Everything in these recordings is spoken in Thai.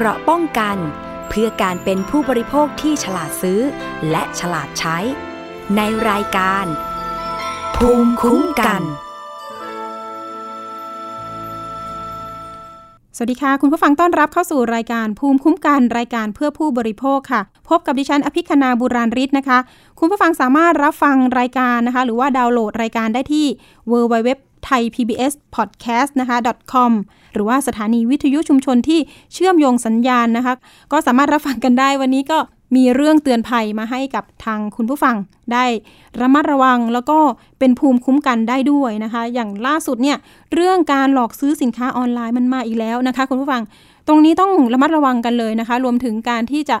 เกราะป้องกัน เพื่อการเป็นผู้บริโภคที่ฉลาดซื้อ และฉลาดใช้ ในรายการ ภูมิคุ้มกัน สวัสดีค่ะ คุณผู้ฟังต้อนรับเข้าสู่รายการภูมิคุ้มกันรายการเพื่อผู้บริโภคค่ะ พบกับดิฉันอภิคณาบุราริศนะคะ คุณผู้ฟังสามารถรับฟังรายการนะคะ หรือว่าดาวน์โหลดรายการได้ที่ www thai pbs podcast นะคะ com หรือว่าสถานีวิทยุชุมชนที่เชื่อมโยงสัญญาณนะคะ ก็สามารถรับฟังกันได้วันนี้ก็มีเรื่องเตือนภัยมาให้กับทางคุณผู้ฟังได้ระมัดระวังแล้วก็เป็นภูมิคุ้มกันได้ด้วยนะคะ อย่างล่าสุดเนี่ยเรื่องการหลอกซื้อสินค้าออนไลน์มันมาอีกแล้วนะคะ คุณผู้ฟังตรงนี้ต้องระมัดระวังกันเลยนะคะ รวมถึงการที่จะ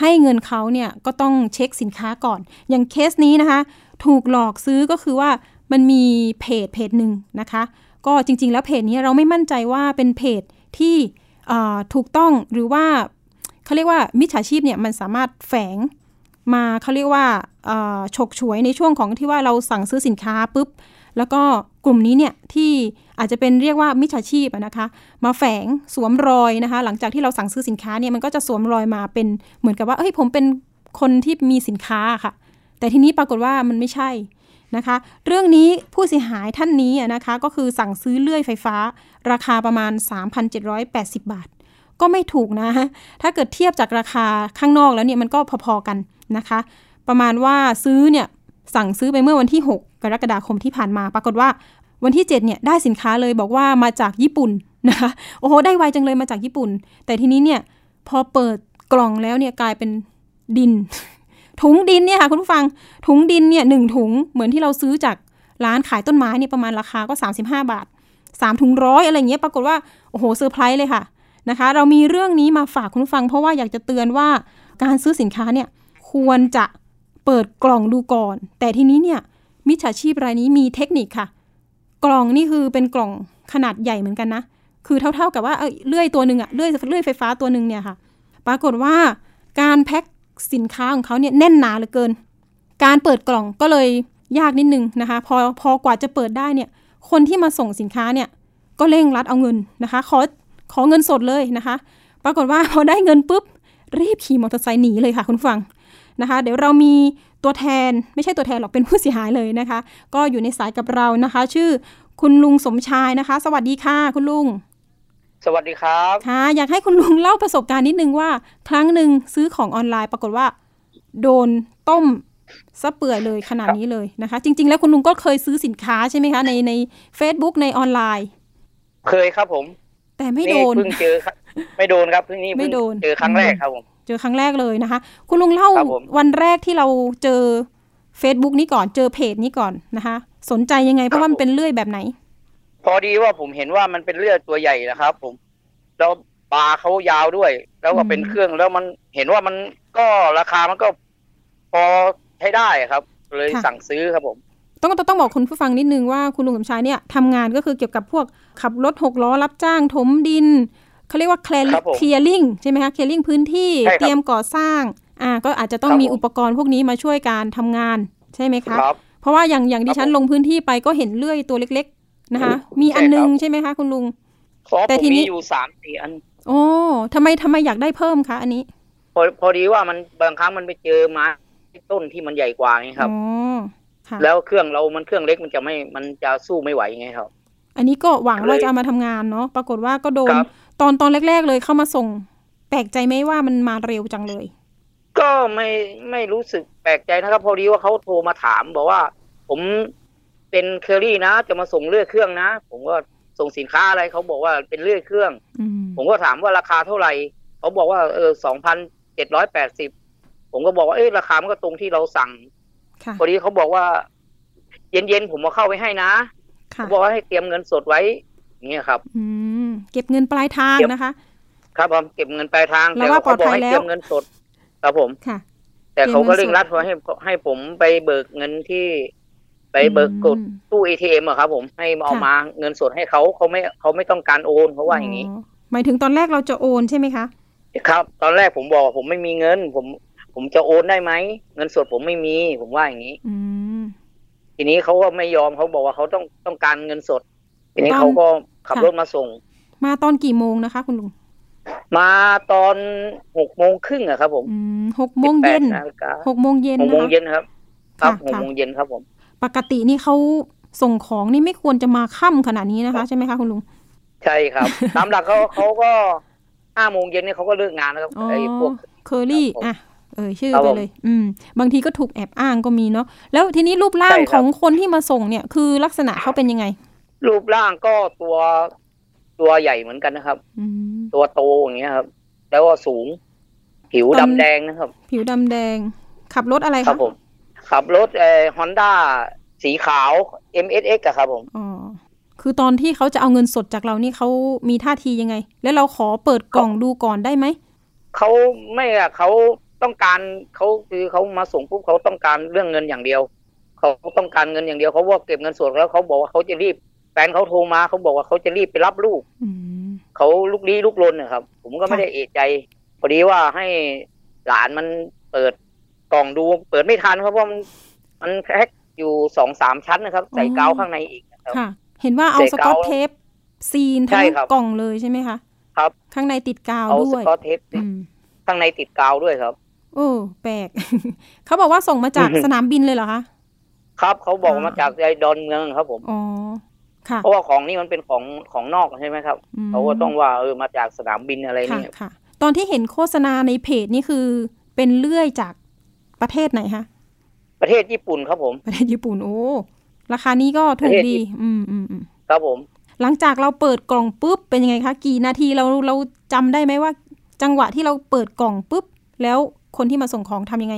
ให้เงินเขาเนี่ยก็ต้องเช็คสินค้าก่อน อย่างเคสนี้นะคะ ถูกหลอกซื้อก็คือว่า มันมีเพจเพจหนึ่งนะคะ ก็จริง ๆ แล้วเพจนี้เราไม่มั่นใจว่าเป็นเพจที่ถูกต้องหรือว่าเขาเรียกว่ามิจฉาชีพเนี่ยมันสามารถแฝงมาเขาเรียกว่าฉกฉวยในช่วงของที่ว่าเราสั่งซื้อสินค้าปุ๊บแล้วก็กลุ่มนี้เนี่ยที่อาจจะเป็นเรียกว่ามิจฉาชีพนะคะ มาแฝงสวมรอยนะคะ หลังจากที่เราสั่งซื้อสินค้าเนี่ยมันก็จะสวมรอยมาเป็นเหมือนกับว่าเฮ้ยผมเป็นคนที่มีสินค้าค่ะ แต่ทีนี้ปรากฏว่ามันไม่ใช่ นะคะ เรื่องนี้ผู้เสียหายท่านนี้นะคะก็คือสั่งซื้อเลื่อยไฟฟ้า ราคาประมาณ 3,780 บาท ก็ไม่ถูกนะ ถ้าเกิดเทียบจากราคาข้างนอกแล้วเนี่ยมันก็พอๆกันนะคะ ประมาณว่าซื้อเนี่ยสั่งซื้อไปเมื่อวันที่ 6 กรกฎาคมที่ผ่านมา ปรากฏว่าวันที่ 7 เนี่ยได้สินค้าเลยบอกว่ามาจากญี่ปุ่นนะคะโอ้โหได้ไวจังเลยมาจากญี่ปุ่น แต่ทีนี้เนี่ยพอเปิดกล่องแล้วเนี่ยกลายเป็นดิน ถุงดินเนี่ยค่ะคุณผู้ฟังถุงดินเนี่ยหนึ่งถุงเหมือนที่เราซื้อจากร้านขายต้นไม้เนี่ยประมาณราคาก็ 35 บาท 3 ถุงร้อยอะไรเงี้ยปรากฏว่า โอ้โหเซอร์ไพรส์เลยค่ะนะคะ เรามีเรื่องนี้มาฝากคุณผู้ฟัง เพราะว่าอยากจะเตือนว่าการซื้อสินค้าเนี่ยควรจะเปิดกล่องดูก่อน แต่ทีนี้เนี่ยมิจฉาชีพรายนี้มีเทคนิคค่ะ กล่องนี่คือเป็นกล่องขนาดใหญ่เหมือนกันนะ คือเท่าๆกับว่าเอ้ยเลื่อยตัวหนึ่งอะเลื่อยเลื่อยไฟฟ้าตัวหนึ่งเนี่ยค่ะ ปรากฏว่าการแพ็ค สินค้าของเขาเนี่ยแน่นหนาเหลือเกิน การเปิดกล่องก็เลยยากนิดนึงนะคะ พอพอกว่าจะเปิดได้เนี่ย คนที่มาส่งสินค้าเนี่ยก็เร่งรัดเอาเงินนะคะ ขอขอเงินสดเลยนะคะ ปรากฏว่าพอได้เงินปุ๊บรีบขี่มอเตอร์ไซค์หนีเลยค่ะคุณฟังนะคะ เดี๋ยวเรามีตัวแทนไม่ใช่ตัวแทนหรอกเป็นผู้เสียหายเลยนะคะ ก็อยู่ในสายกับเรานะคะ ชื่อคุณลุงสมชายนะคะ สวัสดีค่ะ คุณลุง สวัสดีครับค่ะอยากให้คุณลุงเล่าประสบการณ์นิดนึงว่า ครั้งหนึ่งซื้อของออนไลน์ปรากฏว่า โดนต้มซะเปื่อยเลยขนาดนี้เลยนะคะ จริง ๆ แล้วคุณลุงก็เคยซื้อสินค้าใช่ไหมคะ ในใน Facebook ในออนไลน์ เคยครับผม แต่ไม่โดนเพิ่งเจอไม่โดนครับเพิ่งนี้ไม่โดนเจอครั้งแรกครับผมเจอครั้งแรกเลยนะคะ คุณลุงเล่าวันแรกที่เราเจอ Facebook นี้ก่อนเจอเพจนี้ก่อนนะคะ สนใจยังไงเพราะว่ามันเป็นเลื่อยแบบไหน พอดีว่าผมเห็นว่ามันเป็นเลือดตัวใหญ่นะครับ ผม แล้วปลาเขายาวด้วย แล้วก็เป็นเครื่องแล้วมันเห็นว่ามันก็ราคามันก็พอใช้ได้ครับ เลยสั่งซื้อครับผมต้องต้องบอกคุณผู้ฟังนิดนึงว่าคุณลุงสมชายเนี่ยทำงานก็คือเกี่ยวกับพวกขับรถหกล้อรับจ้างถมดินเขาเรียกว่าเคลียร์ลิงใช่ไหมคะเคลียร์ลิงพื้นที่เตรียมก่อสร้างอ่าก็อาจจะต้องมีอุปกรณ์พวกนี้มาช่วยการทำงานใช่ไหมคะเพราะว่าอย่างอย่างดิฉันลงพื้นที่ไปก็เห็นเลื่อยตัวเล็ก นะคะ มีอันนึงใช่ไหมคะคุณลุงแต่ทีนี้อยู่สามสี่อันโอ้ทำไมทำไมอยากได้เพิ่มคะอันนี้ พอพอดีว่ามันบางครั้งมันไปเจอมาต้นที่มันใหญ่กว่าไงครับแล้วเครื่องเรามันเครื่องเล็กมันจะไม่มันจะสู้ไม่ไหวไงครับ อันนี้ก็หวังว่าจะเอามาทำงานเนาะปรากฏว่าก็โดนตอนตอนแรก ๆ เลยเข้ามาส่ง แปลกใจไหมว่ามันมาเร็วจังเลย ก็ไม่ไม่รู้สึกแปลกใจนะครับ พอดีว่าเขาโทรมาถามบอกว่า ผม เป็นเคอรี่นะจะมาส่งเลือดเครื่องนะ ผมก็ส่งสินค้าอะไรเขาบอกว่าเป็นเลือดเครื่อง ผมก็ถามว่าราคาเท่าไหร่เขาบอกว่าเออสองพันเจ็ดร้อยแปดสิบผมก็บอกว่าเออราคามันก็ตรงที่เราสั่งพอดีเขาบอกว่า เย็นๆผมมาเข้าไปให้นะเขาบอกว่าให้เตรียมเงินสดไว้เงี้ยครับอืมเก็บเงินปลายทางนะคะ ครับผมเก็บเงินปลายทางแต่ว่าเขาบอกให้เตรียมเงินสดครับผมค่ะ แต่เขาก็เร่งรัดเพราะให้ให้ผมไปเบิกเงินที่ ไปเบิกกดตู้เอทีเอ็มอะครับ ผมให้เอามาเงินสดให้เขาเขาไม่เขาไม่ต้องการโอนเพราะว่าอย่างนี้ หมายถึงตอนแรกเราจะโอนใช่ไหมคะครับ ตอนแรกผมบอกผมไม่มีเงิน ผม ผมจะโอนได้ไหมเงินสดผมไม่มี ผมว่าอย่างนี้ทีนี้เขาก็ไม่ยอมเขาบอกว่าเขาต้องต้องการเงินสด ทีนี้เขาก็ขับรถมาส่ง มาตอนกี่โมงนะคะ คุณลุงมาตอนหกโมงครึ่งอะครับ ผมอืมหกโมงเย็น18นาฬิกาหกโมงเย็นหกนะโมงคะเย็นครับ ครับค่ะหกค่ะโมงเย็นครับผม ปกตินี่เขาส่งของนี่ไม่ควรจะมาค่ำขนาดนี้นะคะใช่ไหมคะคุณลุง ใช่ครับ ตามหลักเขาเขาก็ห้าโมงเย็นเนี่ยเขาก็เลิกงานแล้วครับอ๋อไอ้พวกเคอรี่ครับผมอะเอ่ยชื่อครับไปผมเลย อืม บางทีก็ถูกแอบอ้างก็มีเนาะแล้วทีนี้รูปร่างใช่ครับของคนที่มาส่งเนี่ย คือลักษณะเขาเป็นยังไง รูปร่างก็ตัวตัวใหญ่เหมือนกันนะครับอืมตัวโตอย่างเงี้ยครับ แล้วก็สูง ผิวตอนดำแดงนะครับ ผิวดำแดง ขับรถอะไรครัคะบผม ขับรถเอ่อฮอนด้าสีขาว MSX อะครับผมอ๋อคือตอนที่เขาจะเอาเงินสดจากเรานี่เขามีท่าทียังไง แล้วเราขอเปิดกล่องดูก่อนได้ไหมเขาไม่อะเขาต้องการเขาคือเขามาส่งปุ๊บเขาต้องการเรื่องเงินอย่างเดียวเขาต้องการเงินอย่างเดียวเขาว่าเก็บเงินสดแล้วเขาบอกว่าเขาจะรีบแฟนเขาโทรมาเขาบอกว่าเขาจะรีบไปรับลูกอืมเขาลุกลี้ลุกลนนะครับ ผมก็ไม่ค่ะได้เอะใจพอดีว่าให้หลานมันเปิด กล่องดูเปิดไม่ทันครับเพราะมันมันแพ็คอยู่สองสามชั้นนะครับ ใส่กาวข้างในอีกนะครับค่ะ เห็นว่าเอาใส่สกอตกาวเทปซีนใช่ทั้งครับกล่องเลยใช่ไหมคะครับ ข้างในติดกาวเอาด้สวยกอตเทปอืมข้างในติดกาวด้วยครับโอ้แปลกเขาบอกว่าส่งมาจากอือฮึสนามบินเลยเหรอคะครับเขาบอกอ่ามมาจากไอ้ดอนเมืองครับผมอ๋อค่ะเพราะว่าของนี่มันเป็นของของนอกใช่ไหมครับอืมเขาก็ต้องว่าเออมาจากสนามบินอะไรค่ะเนี่ยค่ะ ตอนที่เห็นโฆษณาในเพจนี่คือ เป็นเลื่อยจาก ประเทศไหนคะประเทศญี่ปุ่นครับผม ประเทศญี่ปุ่นโอ้ราคานี้ก็ถูกประเทศดีญี่อืมอืมอืมครับผม หลังจากเราเปิดกล่องปุ๊บเป็นยังไงคะกี่นาทีเราเราจำได้ไหมว่า จังหวะที่เราเปิดกล่องปุ๊บ แล้วคนที่มาส่งของทำยังไง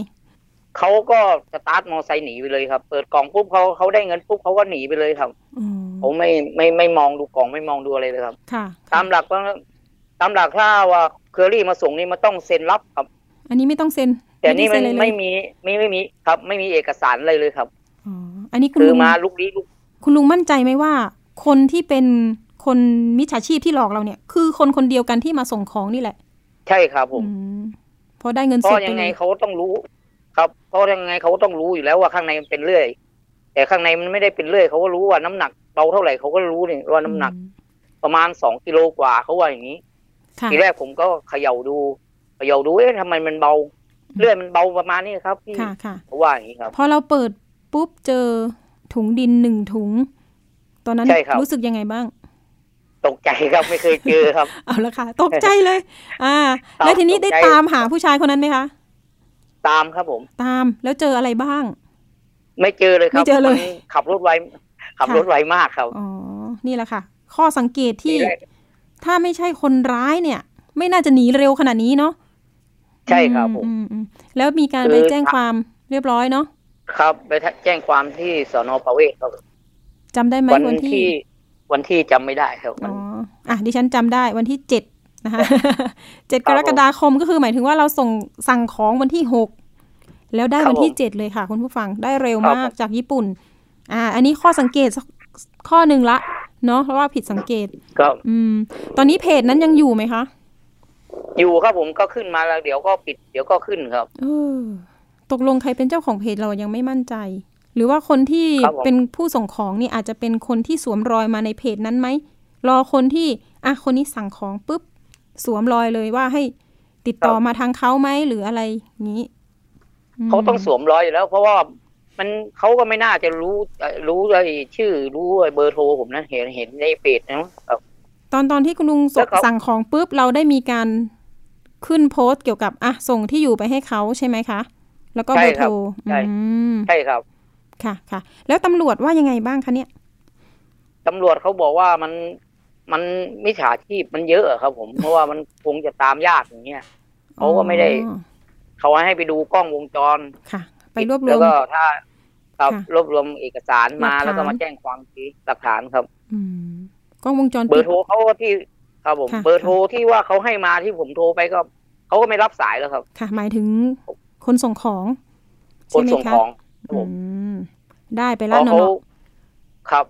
เขาก็สตาร์ทมอไซค์หนีไปเลยครับ เปิดกล่องปุ๊บเขาเขาได้เงินปุ๊บเขาก็หนีไปเลยครับอืมผมไม่ไม่ไม่มองดูกล่องไม่มองดูอะไรเลยครับ ค่ะ ตามหลักว่าตามหลักถ้าว่าเคอรี่มาส่งนี่มันต้องเซ็นรับครับ อันนี้ไม่ต้องเซ็น แต่นี่มันด้เซ็เลยเลยไม่มีไม่ไม่มีครับ ไม่มีเอกสารอะไรเลยครับอ๋ออันนี้คุณคือลุงมาลุกลี้ลุกคุณลุงมั่นใจไหมว่า คนที่เป็นคนมิจฉาชีพที่หลอกเราเนี่ย คือคนคนเดียวกันที่มาส่งของนี่แหละ ใช่ครับผมอืมพอได้เงินเพสดราะไปยังเลไงยเขาก็ต้องรู้ ครับเพราะยังไงเขาก็ต้องรู้อยู่แล้วว่าข้างในมันเป็นเลื่อย แต่ข้างในมันไม่ได้เป็นเลื่อยเขาก็รู้ว่าน้ำหนักเบาเท่าไหร่เขาก็รู้นี่ว่าน้ำหนักอืมประมาณสองกิโลกว่าเขาว่าอย่างนี้ค่ะทีแรกผมก็เขย่าดูเขย่าดูเอ๊ะทำไมมันเบา เลื่อยมันเบาประมาณนี้ครับพี่ค่ะค่ะเขาว่าอย่างนี้ครับ พอเราเปิดปุ๊บเจอถุงดินหนึ่งถุง ตอนนั้นใช่ครับรู้สึกยังไงบ้าง ตกใจครับไม่เคยเจอครับ เอาละค่ะ ตกใจเลย อ่าครับแล้วทีนี้ได้ตกใจตามหาผู้ชายคนนั้นไหมคะตามครับผม ตามแล้วเจออะไรบ้าง ไม่เจอเลยครับไม่เจอเลยมันขับรถไวขับค่ะรถไวมากครับอ๋อนี่แหละค่ะ ข้อสังเกตที่ทีแรกถ้าไม่ใช่คนร้ายเนี่ย ไม่น่าจะหนีเร็วขนาดนี้เนาะ ใช่ครับผมอืมอืมแล้วมีการคือไปแจ้งความเรียบร้อยเนาะครับไปแจ้งความที่สอนอประเวศครับจำได้ไหมวันวันที่ที่ วันที่จำไม่ได้ครับมัอ๋นออะดิฉันจำได้วันที่เจ็ดนะคะเจ็ดคกรับรกฎาคมก็คือหมายถึงว่าเราส่งสั่งของวันที่หกแล้วได้ครับวันที่ผมเจ็ดเลยค่ะ คุณผู้ฟังได้เร็วครับมากจากญี่ปุ่น อ่า อันนี้ข้อสังเกตสักข้อหนึ่งละ เนาะเพราะว่าผิดสังเกตก็อืม ตอนนี้เพจนั้นยังอยู่ไหมคะ อยู่ครับผมก็ขึ้นมาแล้วเดี๋ยวก็ปิด เดี๋ยวก็ขึ้นครับเออตกลงใครเป็นเจ้าของเพจเรายังไม่มั่นใจ หรือว่าคนที่ครับผมเป็นผู้ส่งของนี่อาจจะเป็นคนที่สวมรอยมาในเพจนั้นไหมรอคนที่อะคนนี้สั่งของปุ๊บสวมรอยเลยว่าให้ติดต่อมาทางเขาไหมหรืออะไรอย่างนี้มเขาต้องสวมรอยอยู่แล้ว เพราะว่ามันเขาก็ไม่น่าจะรู้เอ่อรู้ไอ้ชื่อ รู้ไอ้เบอร์โทรผมนะเห็นเห็นในเพจนะครับตอนตอนที่คุณลุงสแล้วเขาสั่งของปุ๊บเราได้มีการ ขึ้นโพสต์เกี่ยวกับอะส่งที่อยู่ไปให้เขาใช่ไหมคะ แล้วก็เบอร์โทรใช่อืมใช่ครับ ค่ะค่ะ แล้วตำรวจว่ายังไงบ้างคะเนี่ยตำรวจเขาบอกว่ามันมันมิจฉาชีพมันเยอะอะครับ ผมเพราะว่ามันคงจะตามยากอย่างเงี้ยเขาก็ไม่ได้อ๋อเขาให้ไปดูกล้องวงจรค่ะ ไปรวบรแล้ววมก็ถ้าครับค่ะรวบรวมเอกสารมาหลักฐานแล้วก็มาแจ้งความทีหลักฐานครับ อืมกล้องวงจรเบอปิดร์โทรเขาก็ที่ ครับผมค่ะเบอร์โทรที่ว่าเขาให้มาที่ผมโทรไปก็เขาก็ไม่รับสายแล้วครับ ค่ะ หมายถึงคนส่งของคนใช่ไหมส่งคะของครับผอืมมได้ไปพแล้วอเนาะเขาครับ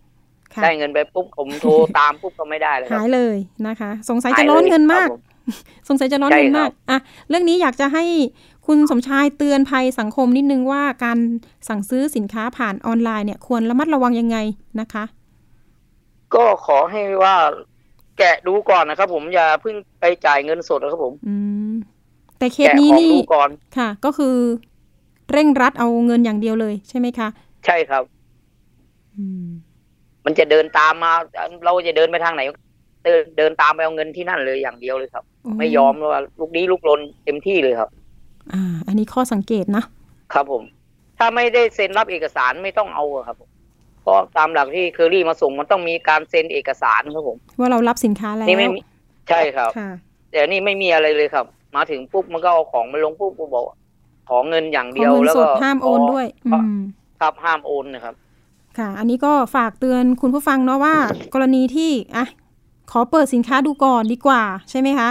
ค่ะได้เงินไปปุ๊บผมโทรตามปุ๊บก็ไม่ได้เลยครับหายเลยนะคะ สงสัยหาจะยร้อนลยเงินมากครับผสงสัยจะร้อนใช่เงินครับมากอะเรื่องนี้อยากจะให้คุณสมชายเตือนภัยสังคมนิดนึงว่าการสั่งซื้อสินค้าผ่านออนไลน์เนี่ย ควรระมัดระวังยังไงนะคะ ก็ขอให้ว่า แกะดูก่อนนะครับผมอย่าเพิ่งไปจ่ายเงินสดนะครับผม อืม แต่เคสแกะนี้ของนี่ดูก่อนค่ะ ก็คือเร่งรัดเอาเงินอย่างเดียวเลยใช่ไหมคะ ใช่ครับ อืม มันจะเดินตามมา เราจะเดินไปทางไหนเดินเดินตามไปเอาเงินที่นั่นเลยอย่างเดียวเลยครับโอ้ไม่ยอมว่าลูกนี้ลูกลนเต็มที่เลยครับ อ่า อันนี้ข้อสังเกตนะครับผม ถ้าไม่ได้เซ็นรับเอกสารไม่ต้องเอาอะครับผม เพราะตามหลักที่เคอรี่มาส่งมันต้องมีการเซ็นเอกสารครับผม ว่าเรารับสินค้าแล้วนี่ไม่มีใช่ครับค่ะแต่นี่ไม่มีอะไรเลยครับ มาถึงปุ๊บมันก็เอาของมาลงปุ๊บก็บอกว่าขอเงินอย่างขอเดียวเงินแล้วสก็ดห้ามโอนด้วยขออืมครับห้ามโอนนะครับ ค่ะ อันนี้ก็ฝากเตือนคุณผู้ฟังเนาะว่า กรณีที่อะขอเปิดสินค้าดูก่อนดีกว่าใช่ไหมคะ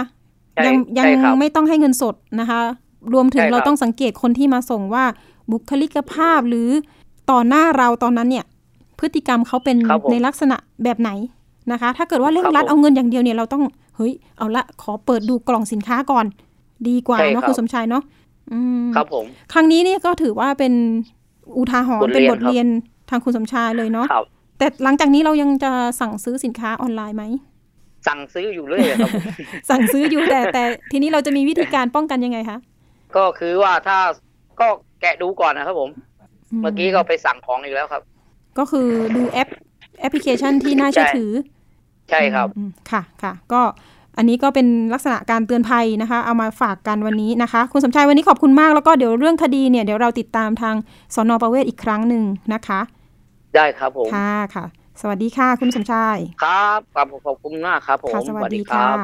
ใช่ยังยังใช่ครับไม่ต้องให้เงินสดนะคะ รวมถึงใช่ครับเราต้องสังเกตคนที่มาส่งว่าบุคลิกภาพหรือต่อหน้าเราตอนนั้นเนี่ย พฤติกรรมเขาเป็นครับผมในลักษณะแบบไหนนะคะ ถ้าเกิดว่าเร่งรัดครับผมเอาเงินอย่างเดียวเนี่ยเราต้องเฮ้ยเอาละขอเปิดดูกล่องสินค้าก่อน ดีกว่าใช่เนาะครับคุณสมชายเนาะอืมครับผม ครั้งนี้เนี่ยก็ถือว่าเป็นอุทาหรบณ์ทเป็นเรียนบทเรียนทางคุณสมชายเลยเนาะครับแต่หลังจากนี้เรายังจะสั่งซื้อสินค้าออนไลน์ไหมสั่งซื้ออยู่เรื่อยครับผมสั่งซื้ออยู่แต่แต่ทีนี้เราจะมีวิธีการป้องกันยังไงคะก็คือว่าถ้าก็แกะดูก่อนนะครับผม เมื่อกี้ก็ไปสั่งของอีกแล้วครับ ก็คือดูแอปแอปพลิเคชันที่น่าเชื่อถือ ใช่ครับอืมค่ะค่ะก็อันนี้ก็เป็นลักษณะการเตือนภัยนะคะ เอามาฝากกันวันนี้นะคะ คุณสมชายวันนี้ขอบคุณมากแล้วก็เดี๋ยวเรื่องคดีเนี่ยเดี๋ยวเราติดตามทางสนประเวศอีกครั้งหนึ่งนะคะ ได้ครับผมค่ะค่ะ สวัสดีค่ะ คุณสมชายครับครับขอบคุณมากครับผมค่ะสวัสดีคค่ะรับ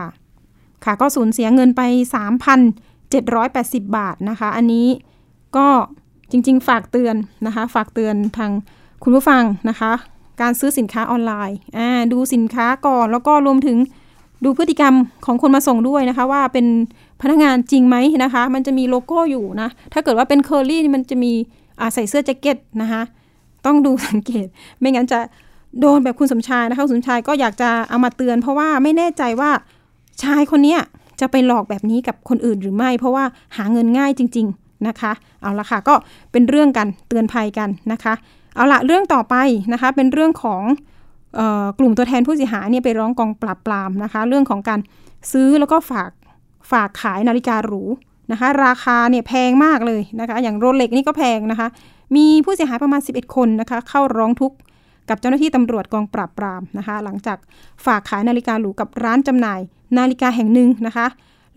ค่ะ ก็สูญเสียเงินไป 3,780 บาทนะคะ อันนี้ก็จริง ๆ ฝากเตือนนะคะ ฝากเตือนทาง คุณผู้ฟังนะคะ การซื้อสินค้าออนไลน์ดูสินค้าก่อนแล้วก็รวมถึงดูพฤติกรรมของคนมาส่งด้วยนะคะ ว่าเป็นพนักงานจริงไหมนะคะ มันจะมีโลโก้อยู่นะ ถ้าเกิดว่าเป็นเคอรี่มันจะมีใส่เสื้อแจ็คเก็ตนะคะต้องดูสังเกต ไม่งั้นจะโดนแบบคุณสมชายนะคะคุณสมชายก็อยากจะเอามาเตือน เพราะว่าไม่แน่ใจว่าชายคนนี้จะไปหลอกแบบนี้กับคนอื่นหรือไม่ เพราะว่าหาเงินง่ายจริง ๆนะคะ เอาละค่ะก็เป็นเรื่องกันเตือนภัยกันนะคะ เอาละเรื่องต่อไปนะคะเป็นเรื่องของออกลุ่มตัวแทนผู้เสียหายเนี่ยไปร้องกองปราบปรามนะคะ เรื่องของการซื้อแล้วก็ฝากฝากขายนาฬิกาหรูนะคะ ราคาเนี่ยแพงมากเลยนะคะ อย่างโรเล็กนี่ก็แพงนะคะ มีผู้เสียหายประมาณ 11 คนนะคะ เข้าร้องทุกข์กับเจ้าหน้าที่ตำรวจกองปราบปรามนะคะ หลังจากฝากขายนาฬิกาหรูกับร้านจำหน่าย นาฬิกาแห่งหนึ่งนะคะ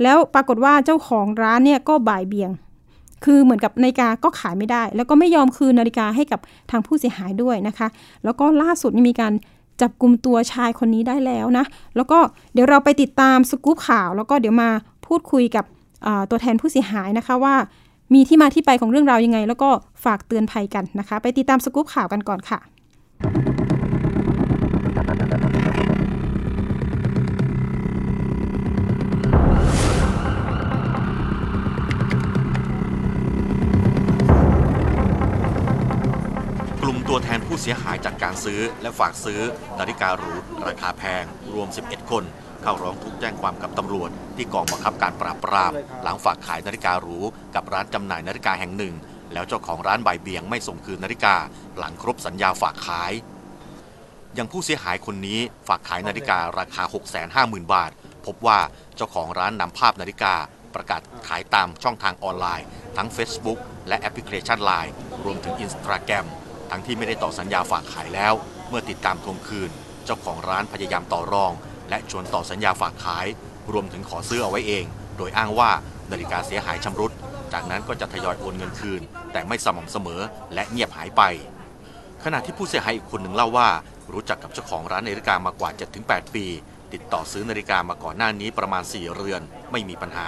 แล้วปรากฏว่าเจ้าของร้านเนี่ยก็บ่ายเบี่ยง คือเหมือนกับนาฬิกาก็ขายไม่ได้ แล้วก็ไม่ยอมคืนนาฬิกาให้กับทางผู้เสียหายด้วยนะคะ แล้วก็ล่าสุดนี่มีการจับกลุ่มตัวชายคนนี้ได้แล้วนะ แล้วก็เดี๋ยวเราไปติดตามสกู๊ปข่าว แล้วก็เดี๋ยวมาพูดคุยกับตัวแทนผู้เสียหายนะคะว่า มีที่มาที่ไปของเรื่องราวยังไง แล้วก็ฝากเตือนภัยกันนะคะ ไปติดตามสกู๊ปข่าวกันก่อนค่ะ ตัวแทนผู้เสียหายจากการซื้อ และฝากซื้อนาฬิกาหรูราคาแพง รวม 11 คน เข้าร้องทุกข์แจ้งความกับตำรวจ ที่กองบังคับการปราบปราม หลังฝากขายนาฬิกาหรูกับร้านจำหน่ายนาฬิกาแห่งหนึ่ง แล้วเจ้าของร้านบ่ายเบี่ยงไม่ส่งคืนนาฬิกา หลังครบสัญญาฝากขายอย่างผู้เสียหายคนนี้ฝากขายนาฬิการาคา 650,000 บาท พบว่าเจ้าของร้านนำภาพนาฬิกา ประกาศขายตามช่องทางออนไลน์ ทั้ง Facebook และแอปพลิเคชัน Line รวมถึง Instagram ทั้งที่ไม่ได้ต่อสัญญาฝากขายแล้ว เมื่อติดตามทวงคืน เจ้าของร้านพยายามต่อรอง และชวนต่อสัญญาฝากขาย รวมถึงขอซื้อเอาไว้เอง โดยอ้างว่านาฬิกาเสียหายชำรุด จากนั้นก็จะทยอยโอนเงินคืน แต่ไม่สม่ำเสมอและเงียบหายไป ขณะที่ผู้เสียหายอีกคนหนึ่งเล่าว่า รู้จักกับเจ้าของร้านนาฬิกามากว่า 7-8 ปี ติดต่อซื้อนาฬิกามาก่อนหน้านี้ประมาณ 4 เรือน ไม่มีปัญหา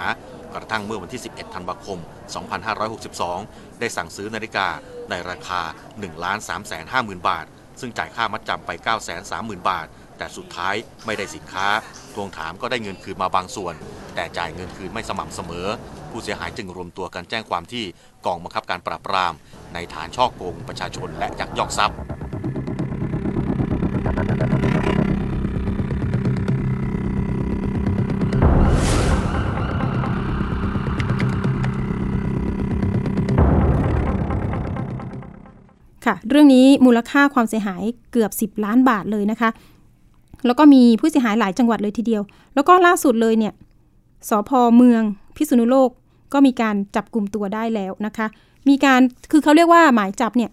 กระทั่งเมื่อวันที่ 11 ธันวาคม 2562 ได้สั่งซื้อนาฬิกาในราคา 1 3 5 0 0 0 0 บาท ซึ่งจ่ายค่ามัดจำไป 9 3 0 0 0 0 บาท แต่สุดท้ายไม่ได้สินค้า ทวงถามก็ได้เงินคืนมาบางส่วน แต่จ่ายเงินคืนไม่สม่ำเสมอ ผู้เสียหายจึงรวมตัวกันแจ้งความที่กองบังคับการปราบปราม ในฐานช่อโกงประชาชนและยักยอกทรัพย์ ค่ะ เรื่องนี้มูลค่าความเสียหายเกือบ 10 ล้านบาทเลยนะคะ แล้วก็มีผู้เสียหายหลายจังหวัดเลยทีเดียว แล้วก็ล่าสุดเลยเนี่ยสพเมืองพิษณุโลกก็มีการจับกลุ่มตัวได้แล้วนะคะ มีการคือเขาเรียกว่าหมายจับเนี่ย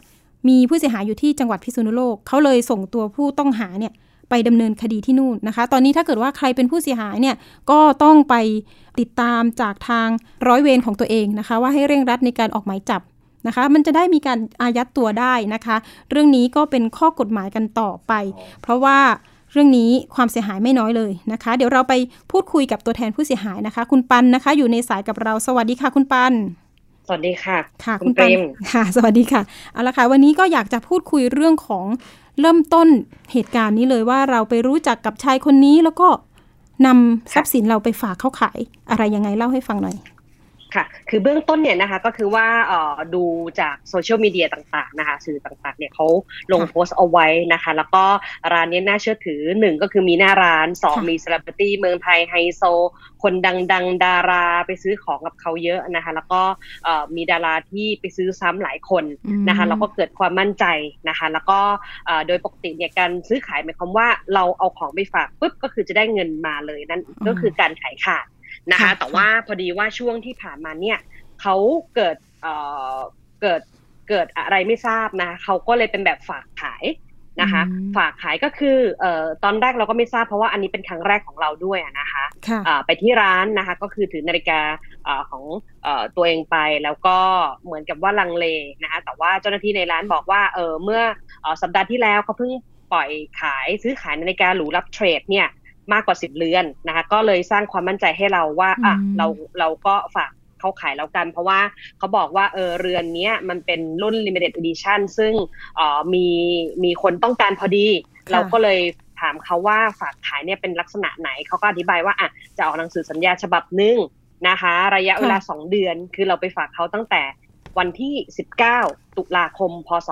มีผู้เสียหายอยู่ที่จังหวัดพิษณุโลกเขาเลยส่งตัวผู้ต้องหาเนี่ยไปดำเนินคดีที่นู่นนะคะ ตอนนี้ถ้าเกิดว่าใครเป็นผู้เสียหายเนี่ยก็ต้องไปติดตามจากทางร้อยเวรของตัวเองนะคะ ว่าให้เร่งรัดในการออกหมายจับ นะคะ มันจะได้มีการอายัดตัวได้นะคะ เรื่องนี้ก็เป็นข้อกฎหมายกันต่อไป เพราะว่าเรื่องนี้ความเสียหายไม่น้อยเลยนะคะ เดี๋ยวเราไปพูดคุยกับตัวแทนผู้เสียหายนะคะ คุณปันนะคะ อยู่ในสายกับเราสวัสดีค่ะ คุณปันสวัสดีค่ะ ค่ะ คุคุณณปันเปรมค่ะ สวัสดีค่ะเอาละค่ะ วันนี้ก็อยากจะพูดคุยเรื่องของเริ่มต้นเหตุการณ์นี้เลยว่าเราไปรู้จักกับชายคนนี้แล้วก็นำทรัพย์สินเราไปฝากเขาขายอะไรยังไงเล่าให้ฟังหน่อย ค่ะ คือเบื้องต้นเนี่ยนะคะก็คือว่าเอ่อดูจากโซเชียลมีเดียต่างๆนะคะสื่อต่างๆเนี่ยเขาลงค่ะโพสต์เอาไว้นะคะ แล้วก็ร้านเนี้น่าเชื่อถือหนึ่งก็คือมีหน้าร้านสองค่ะมีเซเลบริตี้เมืองไทยไฮโซ คนดังๆ ดาราไปซื้อของกับเขาเยอะนะคะ แล้วก็เอ่อมีดาราที่ไปซื้อซ้ำหลายคนอืมนะคะแล้วก็เกิดความมั่นใจนะคะ แล้วก็เอ่อโดยปกติเนี่ยการซื้อขายหมายความว่าเราเอาของไปฝากปุ๊บก็คือจะได้เงินมาเลยนั่นก็คือการขายขาด นะคะค่ะแต่ว่าพอดีว่าช่วงที่ผ่านมาเนี่ยเขาเกิดเอ่อเกิดเกิดอะไรไม่ทราบนะเขาก็เลยเป็นแบบฝากขายนะคะอืมฝากขายก็คือเอ่อตอนแรกเราก็ไม่ทราบเพราะว่าอันนี้เป็นครั้งแรกของเราด้วยอะนะคะค่ะอ่าไปที่ร้านนะคะ ก็คือถือนาฬิกาอาของเอ่อตัวเองไปแล้วก็เหมือนกับว่าลังเลนะคะ แต่ว่าเจ้าหน้าที่ในร้านบอกว่าเออเมื่อเอ่อสัปดาห์ที่แล้วเขาเพิ่งปล่อยขายซื้อขายนาฬิกาหรูรับเทรดเนี่ย มากกว่า10เรือนนะคะก็เลยสร้างความมั่นใจให้เราว่าอะอืมเราเราก็ฝากเขาขายแล้วกัน เพราะว่าเขาบอกว่าเออเรือนเนี้ยมันเป็นรุ่น limited edition ซึ่งเอ่อมีมีคนต้องการพอดีค่ะเราก็เลยถามเขาว่าฝากขายเนี่ยเป็นลักษณะไหนเขาก็อธิบายว่าอะจะออกหนังสือสัญญาฉบับหนึ่งนะคะ ระยะเวลา 2 เดือนคือเราไปฝากเขาตั้งแต่ วันที่ 19 ตุลาคม พศ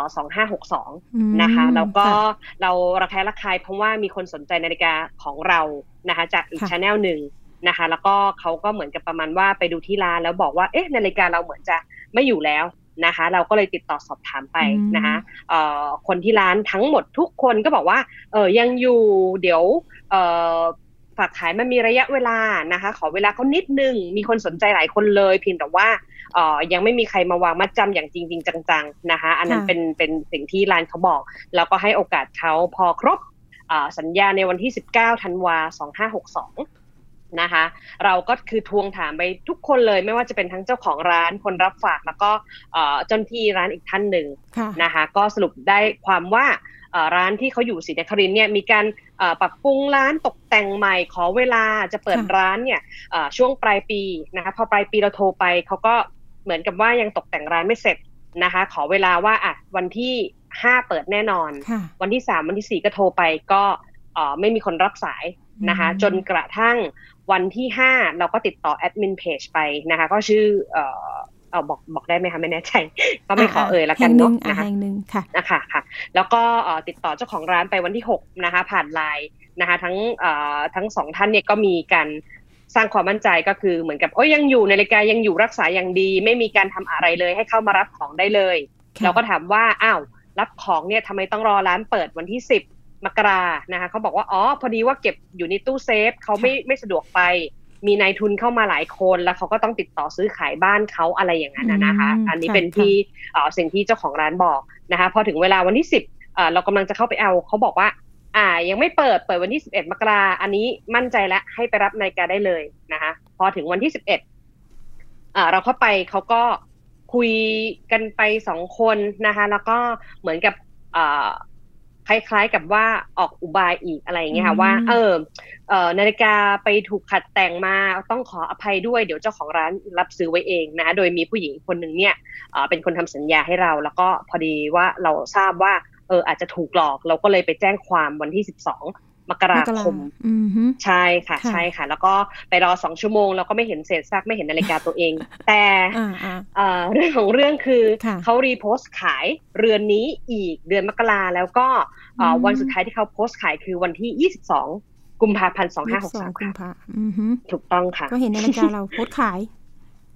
2562อืมนะคะ แล้วก็ค่ะเราระแคะระคายเพราะว่ามีคนสนใจนาฬิกาของเรานะคะ จากอีกค่ะช anel หนึ่งนะคะ แล้วก็เขาก็เหมือนกับประมาณว่าไปดูที่ร้านแล้วบอกว่า เอ๊ะ นาฬิกาเราเหมือนจะไม่อยู่แล้วนะคะ เราก็เลยติดต่อสอบถามไปนะคะเอ่อคนที่ร้านทั้งหมดทุกคนก็บอกว่า เออยังอยู่เดี๋ยวเอ่อฝากขายมันมีระยะเวลานะคะ ขอเวลาเขานิดนึง มีคนสนใจหลายคนเลยเพียงแต่ว่าเอ่อ ยังไม่มีใครมาวางมัดจำอย่างจริงจริงๆจังๆนะคะอันนั้นค่ะเป็นเป็นสิ่งที่ร้านเขาบอก แล้วก็ให้โอกาสเขาพอครบอ่าสัญญาในวันที่ 19ธันวา2562นะคะเราก็คือทวงถามไปทุกคนเลยไม่ว่าจะเป็นทั้งเจ้าของร้านคนรับฝากแล้วก็เอ่อเจ้าหน้าที่ร้านอีกท่านหนึ่งค่ะนะคะก็สรุปได้ความว่าเอ่อร้านที่เขาอยู่ศรีนครินทร์เนี่ยมีการเอ่อปรับปรุงร้านตกแต่งใหม่ขอเวลาจะเปิดค่ะร้านเนี่ยเอ่อช่วงปลายปีนะคะพอปลายปีเราโทรไปเขาก็ เหมือนกับว่ายังตกแต่งร้านไม่เสร็จนะคะ ขอเวลาว่าอะวันที่5เปิดแน่นอนค่ะวันที่3วันที่4ก็โทรไปก็เอ่อไม่มีคนรับสายนะคะอืมจนกระทั่งวันที่5เราก็ติดต่อแอดมินเพจไปนะคะ ก็ชื่อเอ่อเออบอกบอกได้ไหมคะไม่แน่ใจ ก็ไม่ขอเอ่ยละกันแห่งหเนาะงอ่นะคะแห่งหนึ่งค่ะนะคะค่ะ แล้วก็เอ่อติดต่อเจ้าของร้านไปวันที่ 6 นะคะ ผ่านไลน์นะคะ ทั้งเอ่อทั้งสองท่านเนี่ยก็มีการ สร้างความมั่นใจก็คือเหมือนกับโอ้ยยังอยู่นาฬิกายังอยู่รักษาอย่างดี ไม่มีการทำอะไรเลยให้เข้ามารับของได้เลยค่ะเราก็ถามว่าอ้าวรับของเนี่ยทำไมต้องรอร้านเปิดวันที่10มกรานะคะเขาบอกว่าอ๋อพอดีว่าเก็บอยู่ในตู้เซฟเขาไม่ไม่สะดวกไปมีนายทุนเข้ามาหลายคน แล้วเขาก็ต้องติดต่อซื้อขายบ้านเขาอะไรอย่างนั้นนะนะคะอืมอันนี้ค่ะเป็นที่เอ่อสิ่งที่เจ้าของร้านบอกนะคะพอถึงเวลาวันที่10อ่าเรากำลังจะเข้าไปเอาเขาบอกว่า อ่า ยังไม่เปิดเปิดวันที่ 11 มกราอันนี้มั่นใจแล้วให้ไปรับนาฬิกาได้เลยนะคะพอถึงวันที่ 11อ่าเราเข้าไปเขาก็คุยกันไปสองคนนะคะ แล้วก็เหมือนกับอ่าคล้ายๆกับว่าออกอุบายอีกอะไรอย่างเงี้ยค่ะอืมว่า เออเอ่อนาฬิกาไปถูกขัดแต่งมาต้องขออภัยด้วยเดี๋ยวเจ้าของร้านรับซื้อไว้เองนะคะโดยมีผู้หญิงคนหนึ่งเนี่ยเอ่อเป็นคนทำสัญญาให้เรา แล้วก็พอดีว่าเราทราบว่า เอออาจจะถูกหลอกเราก็เลยไปแจ้งความวันที่12มกรามกราคมอืมฮึใช่ค่ะค่ะ ใช่ค่ะ แล้วก็ไปรอสองชั่วโมง แล้วก็ไม่เห็นเศษซากไม่เห็นนาฬิกาตัวเอง แต่อ่าอ่าเอ่อเรื่องของเรื่องคือค่ะเขารีโพสต์ขายเรือนนี้อีกเดือนมกราแล้วก็เอ่ออมวันสุดท้ายที่เขาโพสต์ขายคือวันที่22กุมภาพันธ์ยี่สิบสอง2563กุมค่ะภาอืมฮึถูกต้องค่ะ ก็เห็นนาฬิกาเราโพสต์ขาย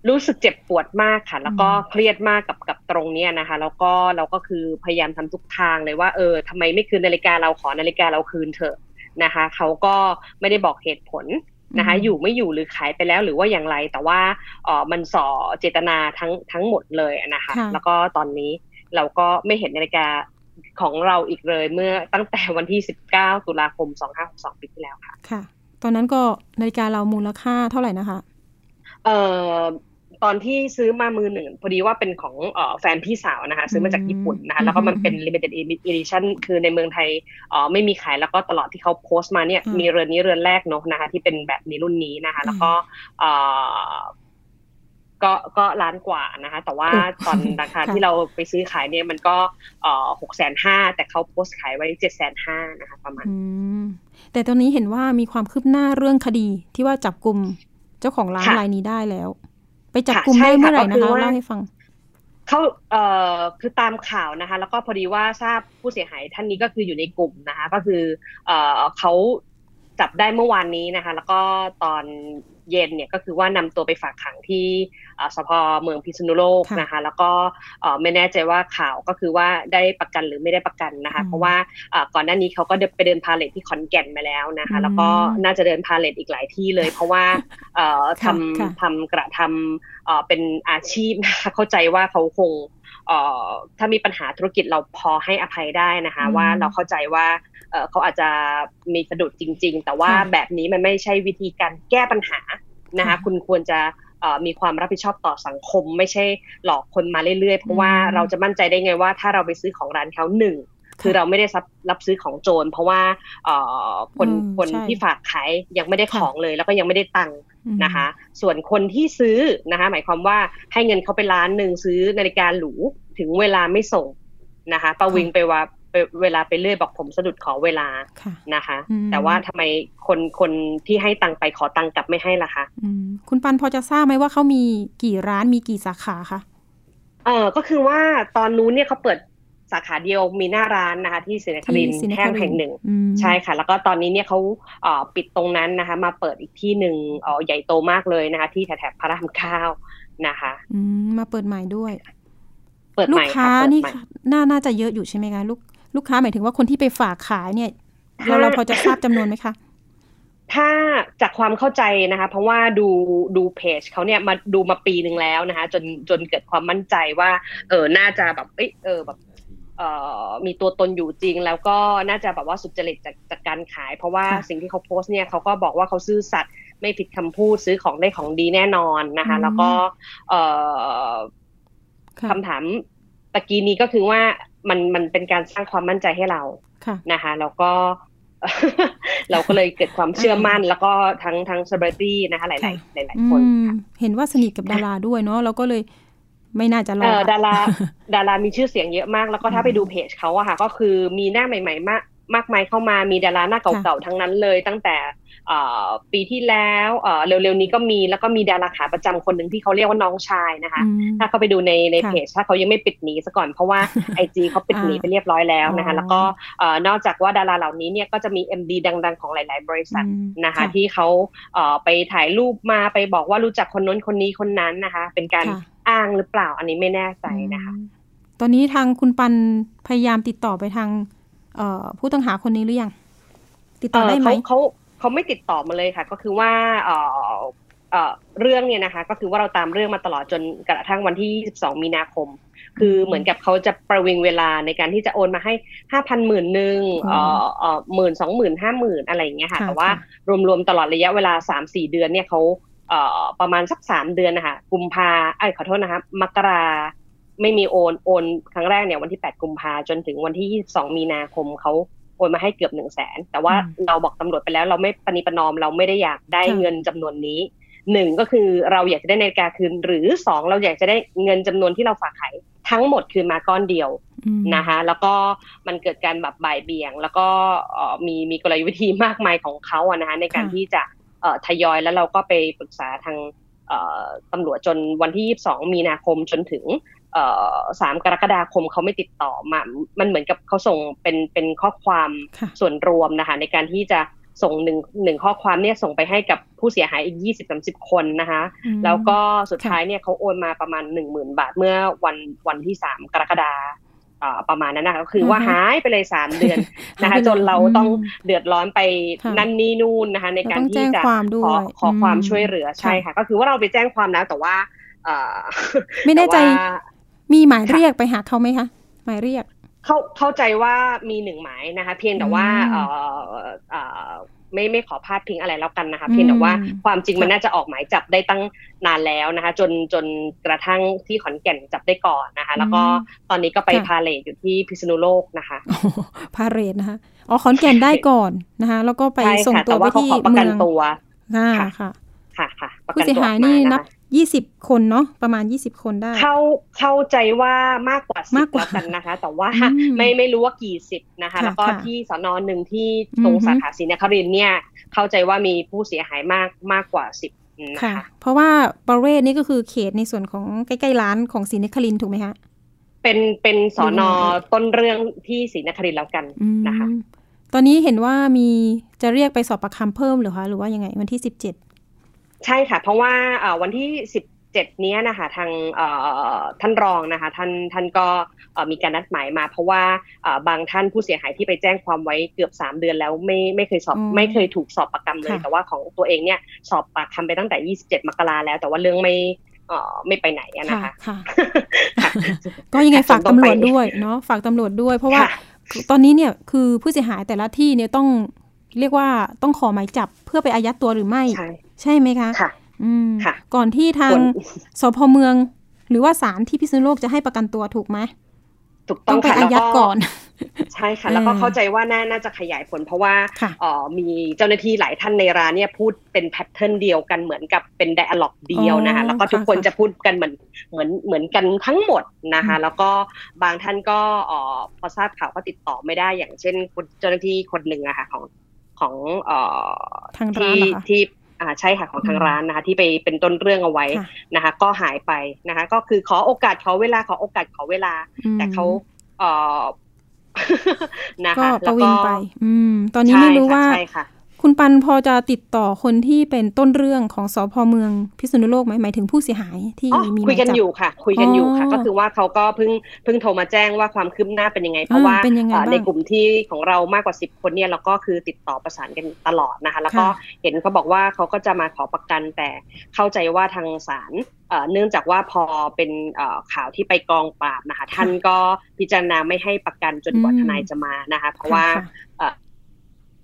รู้สึกเจ็บปวดมากค่ะ แล้วก็อืมเครียดมากกับกับตรงเนี้ยนะคะ แล้วก็เราก็คือพยายามทำทุกทางเลยว่าเออทำไมไม่คืนนาฬิกาเราขอนาฬิกาเราคืนเถอะนะคะ เขาก็ไม่ได้บอกเหตุผลนะคะอืมอยู่ไม่อยู่หรือขายไปแล้วหรือว่าอย่างไร แต่ว่าเออมันส่อเจตนาทั้งทั้งหมดเลยนะคะค่ะแล้วก็ตอนนี้เราก็ไม่เห็นนาฬิกาของเราอีกเลยเมื่อตั้งแต่วันที่ 19 ตุลาคม 2562 ปีที่แล้วค่ะ ค่ะ ตอนนั้นก็นาฬิกาเรามูลค่าเท่าไหร่นะคะ เอ่อ ตอนที่ซื้อมามือหนึ่งพอดีว่าเป็นของเอ่อแฟนพี่สาวนะคะ ซื้อมาจากญี่ปุ่นนะคะ แล้วก็มันเป็น limited edition คือในเมืองไทยเอ่อไม่มีขายแล้วก็ตลอดที่เขาโพสต์มาเนี่ยอืมมีเรือนนี้เรือนแรกเนอะนะคะ ที่เป็นแบบนี้รุ่นนี้นะคะ แล้วก็เอ่อก็ก็ล้านกว่านะคะ แต่ว่าโอ้ตอนราคาค่ะที่เราไปซื้อขายเนี่ยมันก็เอ่อหกแสนห้าแต่เขาโพสต์ขายไว้เจ็ดแสนห้านะคะประมาณอืมแต่ตอนนี้เห็นว่ามีความคืบหน้าเรื่องคดีที่ว่าจับกลุ่มเจ้าของร้านค่ะรายนี้ได้แล้ว ไปจับค่ะกลุ่มใช่ได้เมื่อไหร่ค่ะนะก็คือคะว่าเล่าให้ฟังเขาเอ่อคือตามข่าวนะคะ แล้วก็พอดีว่าทราบผู้เสียหายท่านนี้ก็คืออยู่ในกลุ่มนะคะ ก็คือ เอ่อเขา จับได้เมื่อวานนี้นะคะ แล้วก็ตอนเย็นเนี่ยก็คือว่านำตัวไปฝากขังที่เอ่อสพเมืองพิษณุโลกค่ะนะคะ แล้วก็เอ่อไม่แน่ใจว่าข่าวก็คือว่าได้ประกันหรือไม่ได้ประกันนะคะอืมเพราะว่าเอ่อก่อนหน้านี้เขาก็เดินไปเดินพาเลทที่ขอนแก่นมาแล้วนะคะอืมแล้วก็น่าจะเดินพาเลทอีกหลายที่เลย เพราะว่าเอ่อทค่ะค่ะำทำกระทำเอ่อเป็นอาชีพนะคะเข้าใจว่าเขาคงเอ่อถ้ามีปัญหาธุรกิจเราพอให้อภัยได้นะคะอืมว่าเราเข้าใจว่า เอ่อเขาอาจจะมีสะดุดจริง ๆ แต่ว่าค่ะแบบนี้มันไม่ใช่วิธีการแก้ปัญหานะคะค่ะคุณควรจะเอ่อมีความรับผิดชอบต่อสังคม ไม่ใช่หลอกคนมาเรื่อยๆ เพราะว่าอืมเราจะมั่นใจได้ไงว่าถ้าเราไปซื้อของร้านเขาหนึ่งคือเราไม่ได้รับรับซื้อของโจรเพราะว่าเอ่อคนอืมคนใช่ที่ฝากขายยังไม่ได้ค่ะของเลย แล้วก็ยังไม่ได้ตังค์อืมนะคะ ส่วนคนที่ซื้อนะคะหมายความว่าให้เงินเขาไปล้านหนึ่งซื้อนาฬิกาหรูถึงเวลาไม่ส่งนะคะประวิงไปว่าไป เวลาไปเรื่อยบอกผมสะดุดขอเวลาค่ะนะคะอืมแต่ว่าทำไมคนคนที่ให้ตังค์ไปขอตังค์กลับไม่ให้ล่ะคะอืมคุณปันพอจะทราบไหมว่าเขามีกี่ร้านมีกี่สาขาคะเออก็คือว่าตอนนู้นเนี่ยเขาเปิดสาขาเดียวมีหน้าร้านนะคะ ที่ศรีนครินทที่ศรีร์นครินทร์แห้งแห่งหนึ่งอืมใช่ค่ะ แล้วก็ตอนนี้เนี่ยเขาเอ่อปิดตรงนั้นนะคะ มาเปิดอีกที่หนึ่งเอ่อใหญ่โตมากเลยนะคะ ที่แถบๆพระรามเก้านะคะอืมมาเปิดใหม่ด้วย เปิดลูใหม่กค่ะค้าเปิดนี่ใหม่น่าน่าจะเยอะอยู่ใช่ไหมคะลูก ลูกค้าหมายถึงว่าคนที่ไปฝากขายเนี่ย เราค่ะเราพอจะทราบจำนวนไหมคะถ้าจากความเข้าใจนะคะ เพราะว่าดูดูเพจเขาเนี่ยมาดูมาปีหนึ่งแล้วนะคะ จนจนเกิดความมั่นใจว่า เออน่าจะแบบเอยเออแบบเอ่อมีตัวตนอยู่จริง แล้วก็น่าจะแบบว่าสุจริตจากจากการขาย เพราะว่าค่ะสิ่งที่เขาโพสต์เนี่ยเขาก็บอกว่าเขาซื่อสัตย์ไม่ผิดคำพูดซื้อของได้ของดีแน่นอนนะคะอืมแล้วก็เอ่อค่ะคำถามตะกี้นี้ก็คือว่า มันมันเป็นการสร้างความมั่นใจให้เราค่ะนะคะ แล้วก็เราก็เลยเกิดความเชื่อมั่น แล้วก็ทั้งทั้งเซเลบริตี้นะคะ หลายค่ะๆหลายอืๆคนมเห็นว่าสนิทกับดาราด้วยเนาะเราก็เลยไม่น่าจะรอเอ่อดดาราดารามีชื่อเสียงเยอะมาก แล้วก็ถ้าอืมไปดูเพจเขาอะค่ะ ก็คือมีหน้าใหม่ ๆ มากมากมายเข้ามามีดาราหน้าเก่าๆทั้งนั้นเลย ตั้งแต่เอ่อ ปีที่แล้วเอ่อเร็วๆนี้ก็มีแล้วก็มีดาราขาประจำคนหนึ่งที่เขาเรียกว่าน้องชายนะคะอืมถ้าเขาไปดูในในค่ะเพจถ้าเขายังไม่ปิดหนีซะก่อนเพราะว่าไอจีเขาปิดหนีอ่าไปเรียบร้อยแล้วนะคะอ๋อแล้วก็เอ่อนอกจากว่าดาราเหล่านี้เนี่ยก็จะมี MD ดัง ๆ ของหลาย ๆ บริษัทอืมนะคะที่เขาเอ่อไปถ่ายรูปมาไปบอกว่ารู้จักคนนู้นคนนี้คนนั้นนะคะ เป็นการค่ะอ้างหรือเปล่าอันนี้ไม่แน่ใจนะคะอืมตอนนี้ทางคุณปันพยายามติดต่อไปทางเอ่อผู้ต้องหาคนนี้หรือยังติดต่อได้ไหมเขา เขาเขาไม่ติดต่อมาเลยค่ะ ก็คือว่าเอ่อเอ่อเรื่องเนี่ยนะคะ ก็คือว่าเราตามเรื่องมาตลอดจนกระทั่งวันที่ 22 มีนาคม คือเหมือนกับเขาจะประวิงเวลาในการที่จะโอนมาให้ห้าพันหมื่นหนึ่งเอ่อเอ่อหมื่นสองหมื่นห้าหมื่นอะไรอย่างเงี้ยค่ะค่ะแต่ว่าค่ะรวมๆตลอดระยะเวลาสามสี่เดือนเนี่ยเขาเอ่อประมาณสักสามเดือนนะคะกุมภาไอ้ยขอโทษนะคะมกราไม่มีโอนโอนครั้งแรกเนี่ยวันที่แปดกุมภาจนถึงวันที่สองมีนาคมเขา โอนมาให้เกือบหนึ่งแสนแต่ว่าอืมเราบอกตำรวจไปแล้วเราไม่ปณิประนอมเราไม่ได้อยากได้ค่ะเงินจำนวนนี้หนึ่งก็คือเราอยากจะได้นาฬิกาคืน หรือสองเราอยากจะได้เงินจำนวนที่เราฝากขายทั้งหมดคืนมาก้อนเดียวอืมนะคะแล้วก็มันเกิดการแบบบ่ายเบี่ยง แล้วก็เอ่อมีมีกลยุทธ์มากมายของเขาอะนะคะในการค่ะที่จะเอ่อทยอยแล้วเราก็ไปปรึกษาทางเอ่อตำรวจจนวันที่ 22 มีนาคมจนถึง เอ่อ3กรกฎาคมเขาไม่ติดต่อมา มันเหมือนกับเขาส่งเป็นเป็นข้อความค่ะส่วนรวมนะคะ ในการที่จะส่งหนึ่งหนึ่งข้อความเนี่ยส่งไปให้กับผู้เสียหายอีก20-30คนนะคะอืมแล้วก็สุดค่ะท้ายเนี่ยเขาโอนมาประมาณหนึ่งหมื่นบาทเมื่อวันวันที่สามกรกฎาอ่าประมาณนั้นนะคะก็คือว่าอือฮึหายไปเลยสามเดือนนะหายคะไปเลยจนเราต้องอืมเดือดร้อนไปค่ะนั่นนี่นู่นนะคะ ในการเราต้องแจ้ที่งจะความด้ขวอยขอความอืมช่วยเหลือใช่ค่ะค่ะ ก็คือว่าเราไปแจ้งความแล้วแต่ว่าเอ่อไม่แน่ใจต่ว่า มีหมายค่ะเรียกไปหาเขาไหมคะหมายเรียก เข้าเข้าใจว่ามีหนึ่งหมายนะคะ เพียงแต่ว่าอืมเอ่อเอ่อไม่ไม่ขอพาดพิงอะไรแล้วกันนะคะ เพียงแต่ว่าอืมความจริงมันค่ะน่าจะออกหมายจับได้ตั้งนานแล้วนะคะ จนจนกระทั่งที่ขอนแก่นจับได้ก่อนนะคะ แล้วก็อืมตอนนี้ก็ไปค่ะพาเลทอยู่ที่พิษณุโลกนะคะโอ้โหพาเรดนะคะอ๋อขอนแก่นได้ก่อนนะคะ แล้วก็ไปใช่ส่งค่ะตัวแต่ไปว่าเขาที่ขอประเมืกันองตัวอ่าค่ะค่ะค่ะค่ะประผู้กันเสียตัวอหาอยกมานี่นะนับคะ ยี่สิบคนเนาะประมาณยี่สิบคนได้ เข้าเข้าใจว่ามากกว่าสิมาบกกว่าแล้วกันนะคะ แต่ว่าอืมไม่ไม่รู้ว่ากี่สิบนะคะค่ะแล้วก็ค่ะที่สอนอหนึ่งที่ตรงอือฮึสาขาศรีนครินทร์เนี่ย เข้าใจว่ามีผู้เสียหายมากมากกว่าสิบนะค่ะคะเพราะว่าบาเรตนี่ก็คือเขตในส่วนของใกล้ๆร้านของศรีนครินทร์ถูกไหมคะเป็นเป็นสอนออืมต้นเรื่องที่ศรีนครินทร์แล้วกันอืมนะคะ ตอนนี้เห็นว่ามีจะเรียกไปสอบปากคำเพิ่มเหรือคะหรือว่ายังไงวันที่สิบเจ็ด ใช่ค่ะ เพราะว่าเอ่อวันที่สิบเจ็ดนี้ยนะคะทางเอ่อท่านรองนะคะท่านท่านก็เอ่อมีการนัดหมายมา เพราะว่าเอ่อบางท่านผู้เสียหายที่ไปแจ้งความไว้เกือบสามเดือนแล้วไม่ไม่เคยสอบอืมไม่เคยถูกสอบปากคำเลยค่ะแต่ว่าของตัวเองเนี่ยสอบปากคำไปตั้งแต่ 27 มกราแล้ว แต่ว่าเรื่องไม่เอ่อไม่ไปไหนอะนะคะค่ะค่ะก็ยังไงค่ะฝากส่งตำรวจไปด้วยเนาะฝากตำรวจด้วย เพราะว่าค่ะตอนนี้เนี่ยคือผู้เสียหายแต่ละที่เนี่ยต้องเรียกว่าต้องขอหมายจับเพื่อไปอายัดตัวหรือไม่ ใช่ใช่ไหมคะค่ะอืมค่ะ ก่อนที่ทางส่วนสพเมือง หรือว่าศาลที่พิษณุโลกจะให้ประกันตัวถูกไหมถูกต้ต้อองงไปค่ะอาแล้วยัดก็ก่อน ใช่ค่ะ แล้วก็อืมเข้าใจว่าน่าน่าจะขยายผลเพราะว่าค่ะเอ่อมีเจ้าหน้าที่หลายท่านในร้านเนี่ยพูดเป็นแพทเทิร์นเดียวกันเหมือนกับเป็นไดอะล็อกเดียวนะคะอ๋อแล้วก็ทุกคนค่ะจะพูดกันเหมือนเหมือนเหมือนกันทั้งหมดนะคะอืมแล้วก็บางท่านก็เอ่อพอทราบข่าวก็ติดต่อไม่ได้อย่างเช่นคนเจ้าหน้าที่คนหนึ่งอะค่ะของของเอ่อทางร้าที่นเหรอคะที่ อ่าใช่ค่ะของทางอืมร้านนะคะ ที่ไปเป็นต้นเรื่องเอาไว้ค่ะนะคะ ก็หายไปนะคะ ก็คือขอโอกาสขอเวลาขอโอกาสขอเวลาอืมแต่เขาเอ่อนะก็คะปแล้ระววิก็งไป อืม ตอนนี้ใช่ไม่รู้ค่ะว่าใช่ ค่ะคุณปันพอจะติดต่อคนที่เป็นต้นเรื่องของสพเมืองพิษณุโลกไหมหมายถึงผู้เสียหายที่อ๋อมีหคุมายยกันจับอยู่ค่ะ คุยกันอยู่ค่ะอ๋อก็คือว่าเขาก็เพิ่งเพิ่งโทรมาแจ้งว่าความคืบหน้าเป็นยังไง เพราะว่าเป็นยังไงเอ่อบ้างในกลุ่มที่ของเรามากกว่าสิบคนเนี่ยเราก็คือติดต่อประสานกันตลอดนะคะ แล้วก็ค่ะเห็นเขาบอกว่าเขาก็จะมาขอประกันแต่เข้าใจว่าทางศาลเอ่อเนื่องจากว่าพอเป็นเอ่อข่าวที่ไปกองปราบนะคะ ท่านก็พิจารณาไม่ให้ประกันจนกว่าอืมทนายจะมานะคะ เพราะว่าค่ะ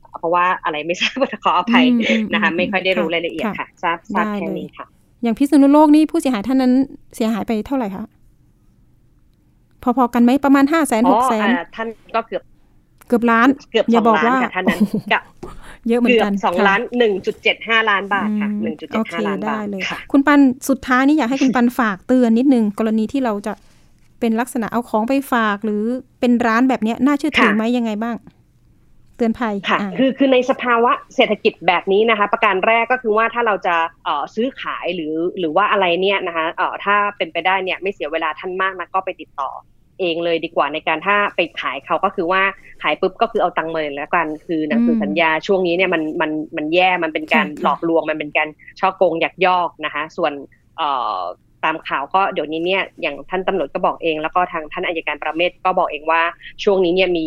เอ่อเพราะว่าอะไรไม่ทราบขออภัยอืมอืมนะคะอืมไม่ค่อยได้รู้ค่ะรายละเอียดค่ะค่ะทราบทราบได้แค่เลยนี้ค่ะ อย่างพิษณุโลกนี่ผู้เสียหายท่านนั้นเสียหายไปเท่าไหร่คะพอๆกันไหมประมาณห้าแสนอ๋หอกแสนอ่าท่านก็เกือบเกือบล้านเกือบอสย่าองบอกล้านว่าค่ะท่านนั้นโอ้โหกับเยอะเหมือนเกือกันบสองค่ะล้านหนึ่งจุดเจ็ดห้าล้านบาทค่ะอืมหนึ่งจุดโอเจ็ดเคห้าล้านได้บาทเลยค่ะคุณปันสุดท้ายนี่อยากให้คุณปันฝากเตือนนิดนึงกรณีที่เราจะเป็นลักษณะเอาของไปฝากหรือเป็นร้านแบบเนี้ยน่าเชื่อถือค่ะไหมยังไงบ้าง เตือนภัยค่ะอ่าคือคือในสภาวะเศรษฐกิจแบบนี้นะคะ ประการแรกก็คือว่าถ้าเราจะเอ่อซื้อขายหรือหรือว่าอะไรเนี่ยนะคะเอ่อถ้าเป็นไปได้เนี่ยไม่เสียเวลาท่านมากนะก็ไปติดต่อเองเลยดีกว่าในการถ้าไปขายเขาก็คือว่าขายปุ๊บก็คือเอาตังค์มาเลยแล้วกันคือหนังสือสัญญาช่วงนี้เนี่ยมันมันมันแย่มันเป็นการค่ะหลอกลวงมันเป็นการช่อโกงยักยอกนะคะ ส่วนเอ่อ ตามข่าวก็เดี๋ยวนี้เนี่ยอย่างท่านตำรวจก็บอกเอง แล้วก็ทางท่านอายการประเมศก็บอกเองว่าช่วงนี้เนี่ยมี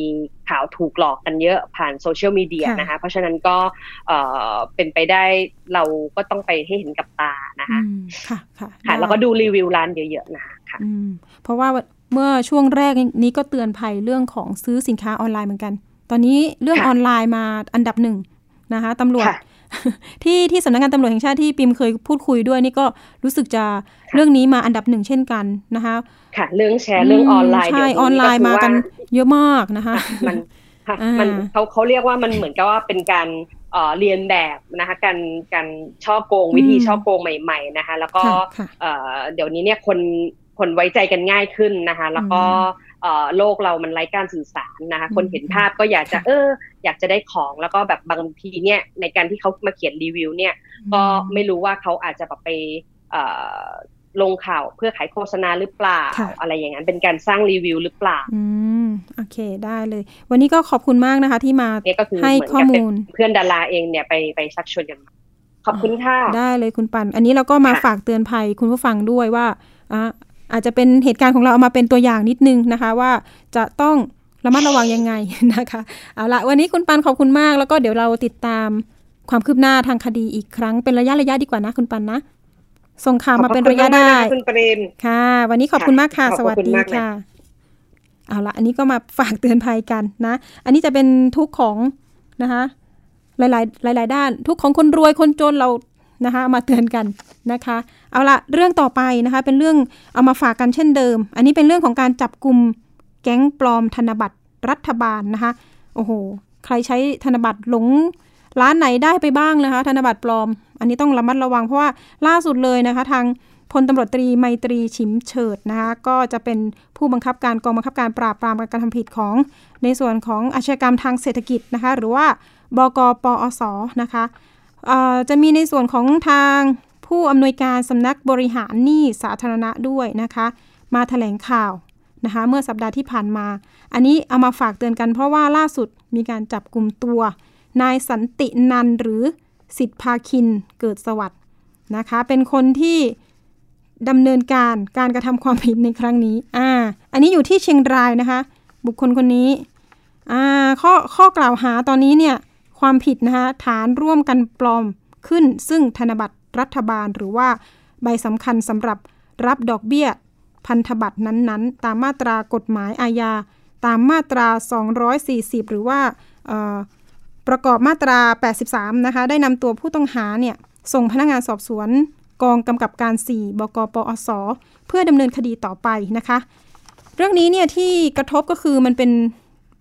ข่าวถูกหลอกกันเยอะผ่านโซเชียลมีเดียค่ะนะคะเพราะฉะนั้นก็เอ่อเป็นไปได้เราก็ต้องไปให้เห็นกับตานะคะอืมค่ะค่ะค่ะได้แล้วก็ดูรีวิวร้านเยอะๆนะคะค่ะอืมเพราะว่าเมื่อช่วงแรกนี้ก็เตือนภัยเรื่องของซื้อสินค้าออนไลน์เหมือนกัน ตอนนี้เรื่องค่ะออนไลน์มาอันดับหนึ่งนะคะตำรวจค่ะ ที่ที่สำนักงานตำรวจแห่งชาติที่ปิมเคยพูดคุยด้วยนี่ก็รู้สึกจะเรื่องนี้มาอันดับหนึ่งเช่นกันนะคะค่ะ เรื่องแชร์เรื่องออนไลน์ใช่เดี๋ยวออนไลน์ก็มาคือกันว่าเยอะมากนะคะมันค่ะอ่ามัมันเขาเขาเรียกว่ามันเหมือนกับว่าเป็นการเอ่อเรียนแบบนะคะการการช่อโกงวิธีอืมช่อโกงใหม่ ๆนะคะ แล้วก็ค่ะค่ะเอ่อเดี๋ยวนี้เนี่ยคนคนไว้ใจกันง่ายขึ้นนะคะ แล้วก็อืมเอ่อ โลกเรามันไร้การสื่อสารนะคะอืมคนเห็นภาพก็อยากจะค่ะเออ อยากจะได้ของแล้วก็แบบบางทีเนี่ยในการที่เขามาเขียนรีวิว เนี่ย ก็ไม่รู้ว่าเขาอาจจะแบบไปเอ่อลงข่าวเพื่อขายโฆษณาหรือเปล่าค่ะอะไรอย่างนั้นเป็นการสร้างรีวิวหรือเปล่า อืมโอเคได้เลย วันนี้ก็ขอบคุณมากนะคะ ที่มาเนี่ยก็คือให้เหมือนข้อกับเป็นมูลเพื่อนดาราเองเนี่ยไปไปชักชวนกันมาขอบคุณค่ะ ได้เลยคุณปัน อันนี้เราก็มาค่ะฝากเตือนภัยคุณผู้ฟังด้วยว่าอะ อาจจะเป็นเหตุการณ์ของเราเอามาเป็นตัวอย่างนิดนึงนะคะ ว่าจะต้องระมัดระวังยังไงนะคะ เอาละวันนี้คุณปันขอบคุณมาก แล้วก็เดี๋ยวเราติดตามความคืบหน้าทางคดีอีกครั้งเป็นระยะระยะดีกว่านะคุณปันนะ ส่งข่าวมาเป็นระยะได้คุณปริมค่ะ วันนี้ขอบคุณมากค่ะขอบสคุณวัสดีมากนะค่ะ เอาละอันนี้ก็มาฝากเตือนภัยกันนะ อันนี้จะเป็นทุกข์ของนะคะ หลาย ๆ หลาย ๆ ด้าน ทุกข์ของคนรวยคนจนเรานะคะเอามาเตือนกันนะคะ เอาละเรื่องต่อไปนะคะ เป็นเรื่องเอามาฝากกันเช่นเดิม อันนี้เป็นเรื่องของการจับกลุ่มแก๊งปลอมธนบัตรรัฐบาลนะคะ โอ้โห ใครใช้ธนบัตรหลงร้านไหนได้ไปบ้างนะคะ ธนบัตรปลอม อันนี้ต้องระมัดระวังเพราะว่าล่าสุดเลยนะคะ ทางพลตำรวจตรีไมตรีชิมเฉิดนะคะ ก็จะเป็นผู้บังคับการกองบังคับการปราบปรามการทำผิดของ ในส่วนของอาชญากรรมทางเศรษฐกิจนะคะ หรือว่าบกปอสนะคะจะมีในส่วนของทาง ผู้อำนวยการสำนักบริหารหนี้สาธารณะด้วยนะคะ มาแถลงข่าวนะคะเมื่อสัปดาห์ที่ผ่านมา อันนี้เอามาฝากเตือนกันเพราะว่าล่าสุดมีการจับกลุ่มตัว นายสันตินันหรือสิทธิภาคินเกิดสวัสด์นะคะ เป็นคนที่ดำเนินการการกระทำความผิดในครั้งนี้ อ่า อันนี้อยู่ที่เชียงรายนะคะ บุคคลคนนี้ อ่า ข้อข้อกล่าวหาตอนนี้เนี่ย ความผิดนะคะ ฐานร่วมกันปลอมขึ้นซึ่งธนบัตร รัฐบาล หรือว่าใบสำคัญสำหรับรับดอกเบี้ย พันธบัตรนั้นๆ ตามมาตรากฎหมายอาญาตามมาตรา 240 หรือว่าเอ่อประกอบมาตรา 83 นะคะ ได้นำตัวผู้ต้องหาเนี่ย ส่งพนักงานสอบสวน กองกำกับการ 4 บกปอส เพื่อดำเนินคดีต่อไปนะคะ เรื่องนี้เนี่ยที่กระทบก็คือมันเป็น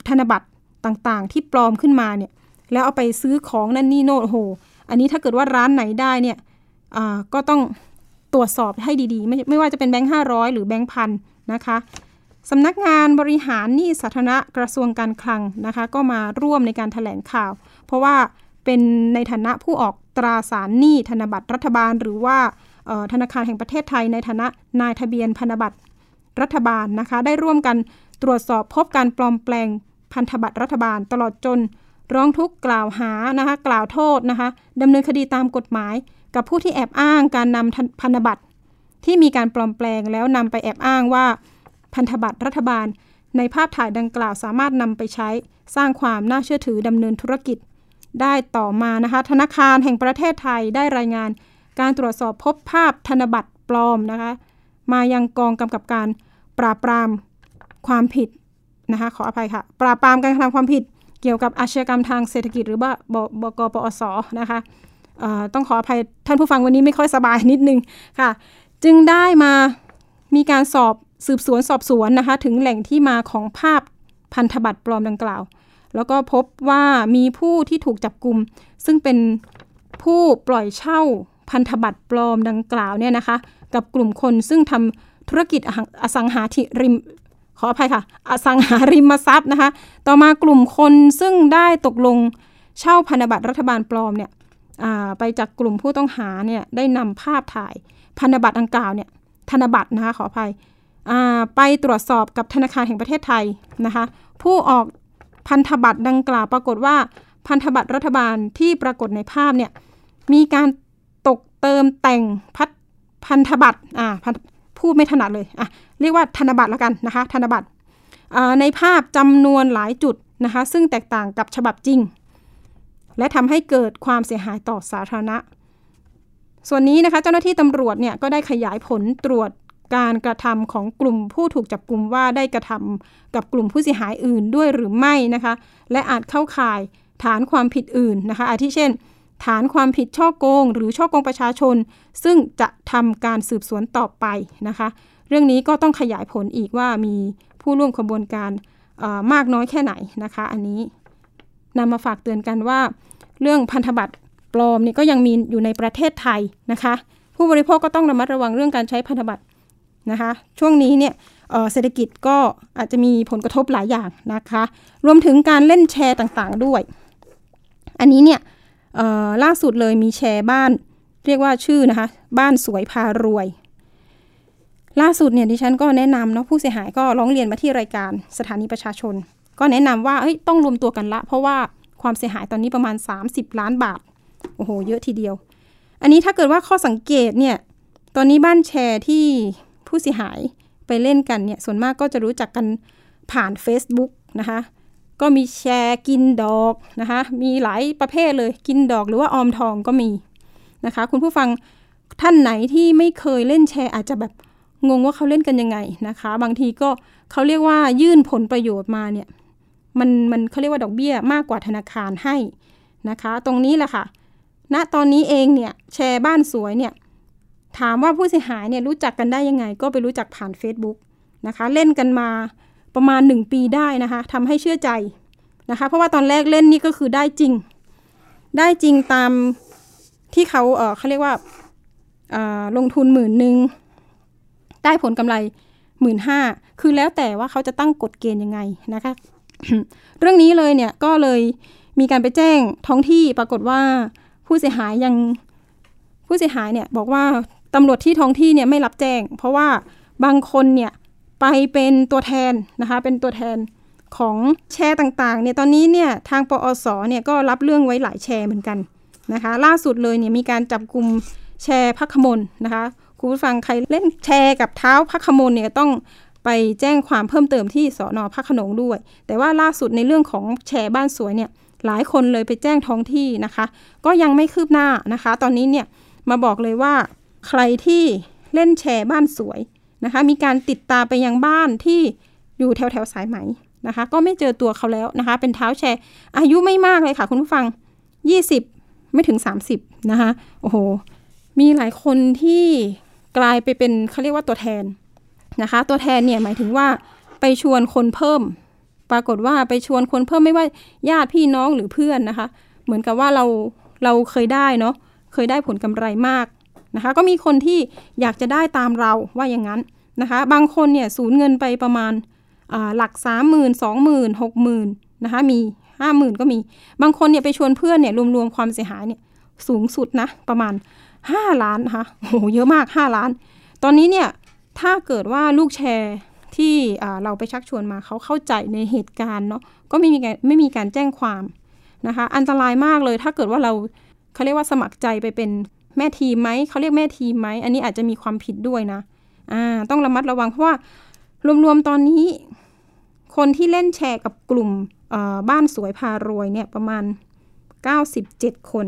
ธนบัตรต่างๆ ที่ปลอมขึ้นมาเนี่ย แล้วเอาไปซื้อของนั่นนี่โน่โห อันนี้ถ้าเกิดว่าร้านไหนได้เนี่ย ก็ต้องตรวจสอบให้ดีๆ ไม่ไม่ว่าจะเป็นแบงค์ห้าร้อยหรือแบงค์พันนะคะสำนักงานบริหารหนี้สาธารณะกระทรวงการคลังนะคะก็มาร่วมในการถแถลงข่าว เพราะว่าเป็นในฐานะผู้ออกตราสารหนี้ธนบัตรรัฐบาล หรือว่าธนาคารแห่งประเทศไทยในฐานะนายทะเบียนพันธบัตรรัฐบาลนะคะ ได้ร่วมกันตรวจสอบพบการปลอมแปลงพันธบัตรรัฐบาล ตลอดจนร้องทุกข์กล่าวหานะคะกล่าวโทษนะคะดำเนินคดีตามกฎหมาย กับผู้ที่แอบอ้างการนำพันธบัตรที่มีการปลอมแปลงแล้วนำไปแอบอ้างว่าพันธบัตรรัฐบาล ในภาพถ่ายดังกล่าวสามารถนำไปใช้สร้างความน่าเชื่อถือดำเนินธุรกิจ ได้ต่อมานะคะ ธนาคารแห่งประเทศไทยได้รายงาน การตรวจสอบพบภาพธนบัตรปลอมนะคะ มายังกองกำกับการปราบปรามความผิดนะคะขออภัยค่ะ ปราบปรามการกระทำความผิดเกี่ยวกับอาชญากรรมทางเศรษฐกิจหรือว่าบกปอสนะคะ ต้องขออภัยท่านผู้ฟังวันนี้ไม่ค่อยสบายนิดนึงค่ะ จึงได้มามีการสอบสืบสวนสอบสวนนะคะ ถึงแหล่งที่มาของภาพพันธบัตรปลอมดังกล่าว แล้วก็พบว่ามีผู้ที่ถูกจับกลุ่มซึ่งเป็นผู้ปล่อยเช่าพันธบัตรปลอมดังกล่าวเนี่ยนะคะ กับกลุ่มคนซึ่งทำธุรกิจอสังหาริมขออภัยค่ะ อสังหาริมทรัพย์นะคะ ต่อมากลุ่มคนซึ่งได้ตกลงเช่าพันธบัตรรัฐบาลปลอมเนี่ย ไปจากกลุ่มผู้ต้องหาเนี่ยได้นำภาพถ่ายพันธบัตรดังกล่าวเนี่ยธนบัตรนะคะขออภัยไปตรวจสอบกับธนาคารแห่งประเทศไทยนะคะผู้ออกพันธบัตรดังกล่าวปรากฏว่าพันธบัตรรัฐบาลที่ปรากฏในภาพเนี่ยมีการตกเติมแต่งพัดพันธบัตรอ่าพูดไม่ถนัดเลยอะเรียกว่าธนบัตรแล้วกันนะคะธนบัตรในภาพจำนวนหลายจุดนะคะซึ่งแตกต่างกับฉบับจริง และทำให้เกิดความเสียหายต่อสาธารณะ ส่วนนี้นะคะเจ้าหน้าที่ตำรวจเนี่ยก็ได้ขยายผลตรวจการกระทำของกลุ่มผู้ถูกจับกลุ่มว่าได้กระทำกับกลุ่มผู้เสียหายอื่นด้วยหรือไม่นะคะ และอาจเข้าข่ายฐานความผิดอื่นนะคะ อาทิเช่น ฐานความผิดช่อโกง หรือช่อโกงประชาชน ซึ่งจะทำการสืบสวนต่อไปนะคะ เรื่องนี้ก็ต้องขยายผลอีกว่ามีผู้ร่วมขบวนการมากน้อยแค่ไหนนะคะ อันนี้ นำมาฝากเตือนกันว่า เรื่องพันธบัตรปลอมนี่ก็ยังมีอยู่ในประเทศไทยนะคะ ผู้บริโภคก็ต้องระมัดระวังเรื่องการใช้พันธบัตรนะคะ ช่วงนี้เนี่ยเศรษฐกิจก็อาจจะมีผลกระทบหลายอย่างนะคะ รวมถึงการเล่นแชร์ต่างๆด้วย อันนี้เนี่ยล่าสุดเลยมีแชร์บ้าน เรียกว่าชื่อนะคะ บ้านสวยพารวย ล่าสุดเนี่ยดิฉันก็แนะนำเนาะผู้เสียหายก็ร้องเรียนมาที่รายการสถานีประชาชน ก็แนะนำว่าเฮ้ยต้องรวมตัวกันละ เพราะว่าความเสียหายตอนนี้ประมาณ 30 ล้านบาท โอ้โห เยอะทีเดียว อันนี้ถ้าเกิดว่าข้อสังเกตเนี่ย ตอนนี้บ้านแชร์ที่ผู้เสียหายไปเล่นกันเนี่ย ส่วนมากก็จะรู้จักกันผ่าน Facebook นะคะ ก็มีแชร์กินดอกนะคะ มีหลายประเภทเลย กินดอกหรือว่าออมทองก็มีนะคะ คุณผู้ฟังท่านไหนที่ไม่เคยเล่นแชร์อาจจะแบบงงว่าเขาเล่นกันยังไงนะคะ บางทีก็เขาเรียกว่ายื่นผลประโยชน์มาเนี่ย มันมันเขาเรียกว่าดอกเบี้ยมากกว่าธนาคารให้นะคะ ตรงนี้แหละค่ะ ณตอนนี้เองเนี่ยแชร์บ้านสวยเนี่ยถามว่าผู้เสียหายเนี่ยรู้จักกันได้ยังไง ก็ไปรู้จักผ่าน Facebook นะคะ เล่นกันมาประมาณ 1 ปีได้นะคะทำให้เชื่อใจนะคะ เพราะว่าตอนแรกเล่นนี่ก็คือได้จริง ได้จริงตามที่เขาเออเขาเรียกว่าลงทุนหมื่นหนึ่งได้ผลกำไรหมื่นห้าคือแล้วแต่ว่าเขาจะตั้งกฎเกณฑ์ยังไงนะคะ เรื่องนี้เลยเนี่ยก็เลยมีการไปแจ้งท้องที่ปรากฏว่าผู้เสียหายยังผู้เสียหายเนี่ยบอกว่าตำรวจที่ท้องที่เนี่ยไม่รับแจ้ง เพราะว่าบางคนเนี่ยไปเป็นตัวแทนนะคะเป็นตัวแทนของแชร์ต่างๆเนี่ยตอนนี้เนี่ยทางปอสเนี่ยก็รับเรื่องไว้หลายแชร์เหมือนกันนะคะล่าสุดเลยเนี่ยมีการจับกลุ่มแชร์พักขมลนะคะคุณผู้ฟังใครเล่นแชร์กับเท้าพักขมลเนี่ยต้อง ไปแจ้งความเพิ่มเติมที่สอนอพักขนงด้วย แต่ว่าล่าสุดในเรื่องของแชร์บ้านสวยเนี่ยหลายคนเลยไปแจ้งท้องที่นะคะ ก็ยังไม่คืบหน้านะคะ ตอนนี้เนี่ยมาบอกเลยว่าใครที่เล่นแชร์บ้านสวยนะคะ มีการติดตาไปยังบ้านที่อยู่แถวแถวสายไหมนะคะ ก็ไม่เจอตัวเขาแล้วนะคะ เป็นเท้าแชร์ อายุไม่มากเลยค่ะ คุณผู้ฟัง 20 ไม่ถึง 30 นะคะ โอ้โห มีหลายคนที่กลายไปเป็นเขาเรียกว่าตัวแทน นะคะ ตัวแทนเนี่ยหมายถึงว่าไปชวนคนเพิ่ม ปรากฏว่าไปชวนคนเพิ่มไม่ว่าญาติพี่น้องหรือเพื่อนนะคะ เหมือนกับว่าเราเราเคยได้เนาะเคยได้ผลกำไรมากนะคะ ก็มีคนที่อยากจะได้ตามเราว่าอย่างนั้นนะคะ บางคนเนี่ยสูญเงินไปประมาณหลักสามหมื่นสองหมื่นหกหมื่นนะคะมีห้าหมื่นก็มี บางคนเนี่ยไปชวนเพื่อนเนี่ยรวมๆความเสียหายเนี่ยสูงสุดนะประมาณห้าล้านนะคะโอ้โหเยอะมากห้าล้าน ตอนนี้เนี่ย ถ้าเกิดว่าลูกแชร์ที่เราไปชักชวนมาเขาเข้าใจในเหตุการณ์เนาะก็ไม่มีการไม่มีการแจ้งความนะคะ อันตรายมากเลยถ้าเกิดว่าเราเขาเรียกว่าสมัครใจไปเป็นแม่ทีมไหมเขาเรียกแม่ทีมไหมอันนี้อาจจะมีความผิดด้วยนะอ่าต้องระมัดระวังเพราะว่ารวมๆตอนนี้ คนที่เล่นแชร์กับกลุ่มบ้านสวยพารวยเนี่ยประมาณ 97 คน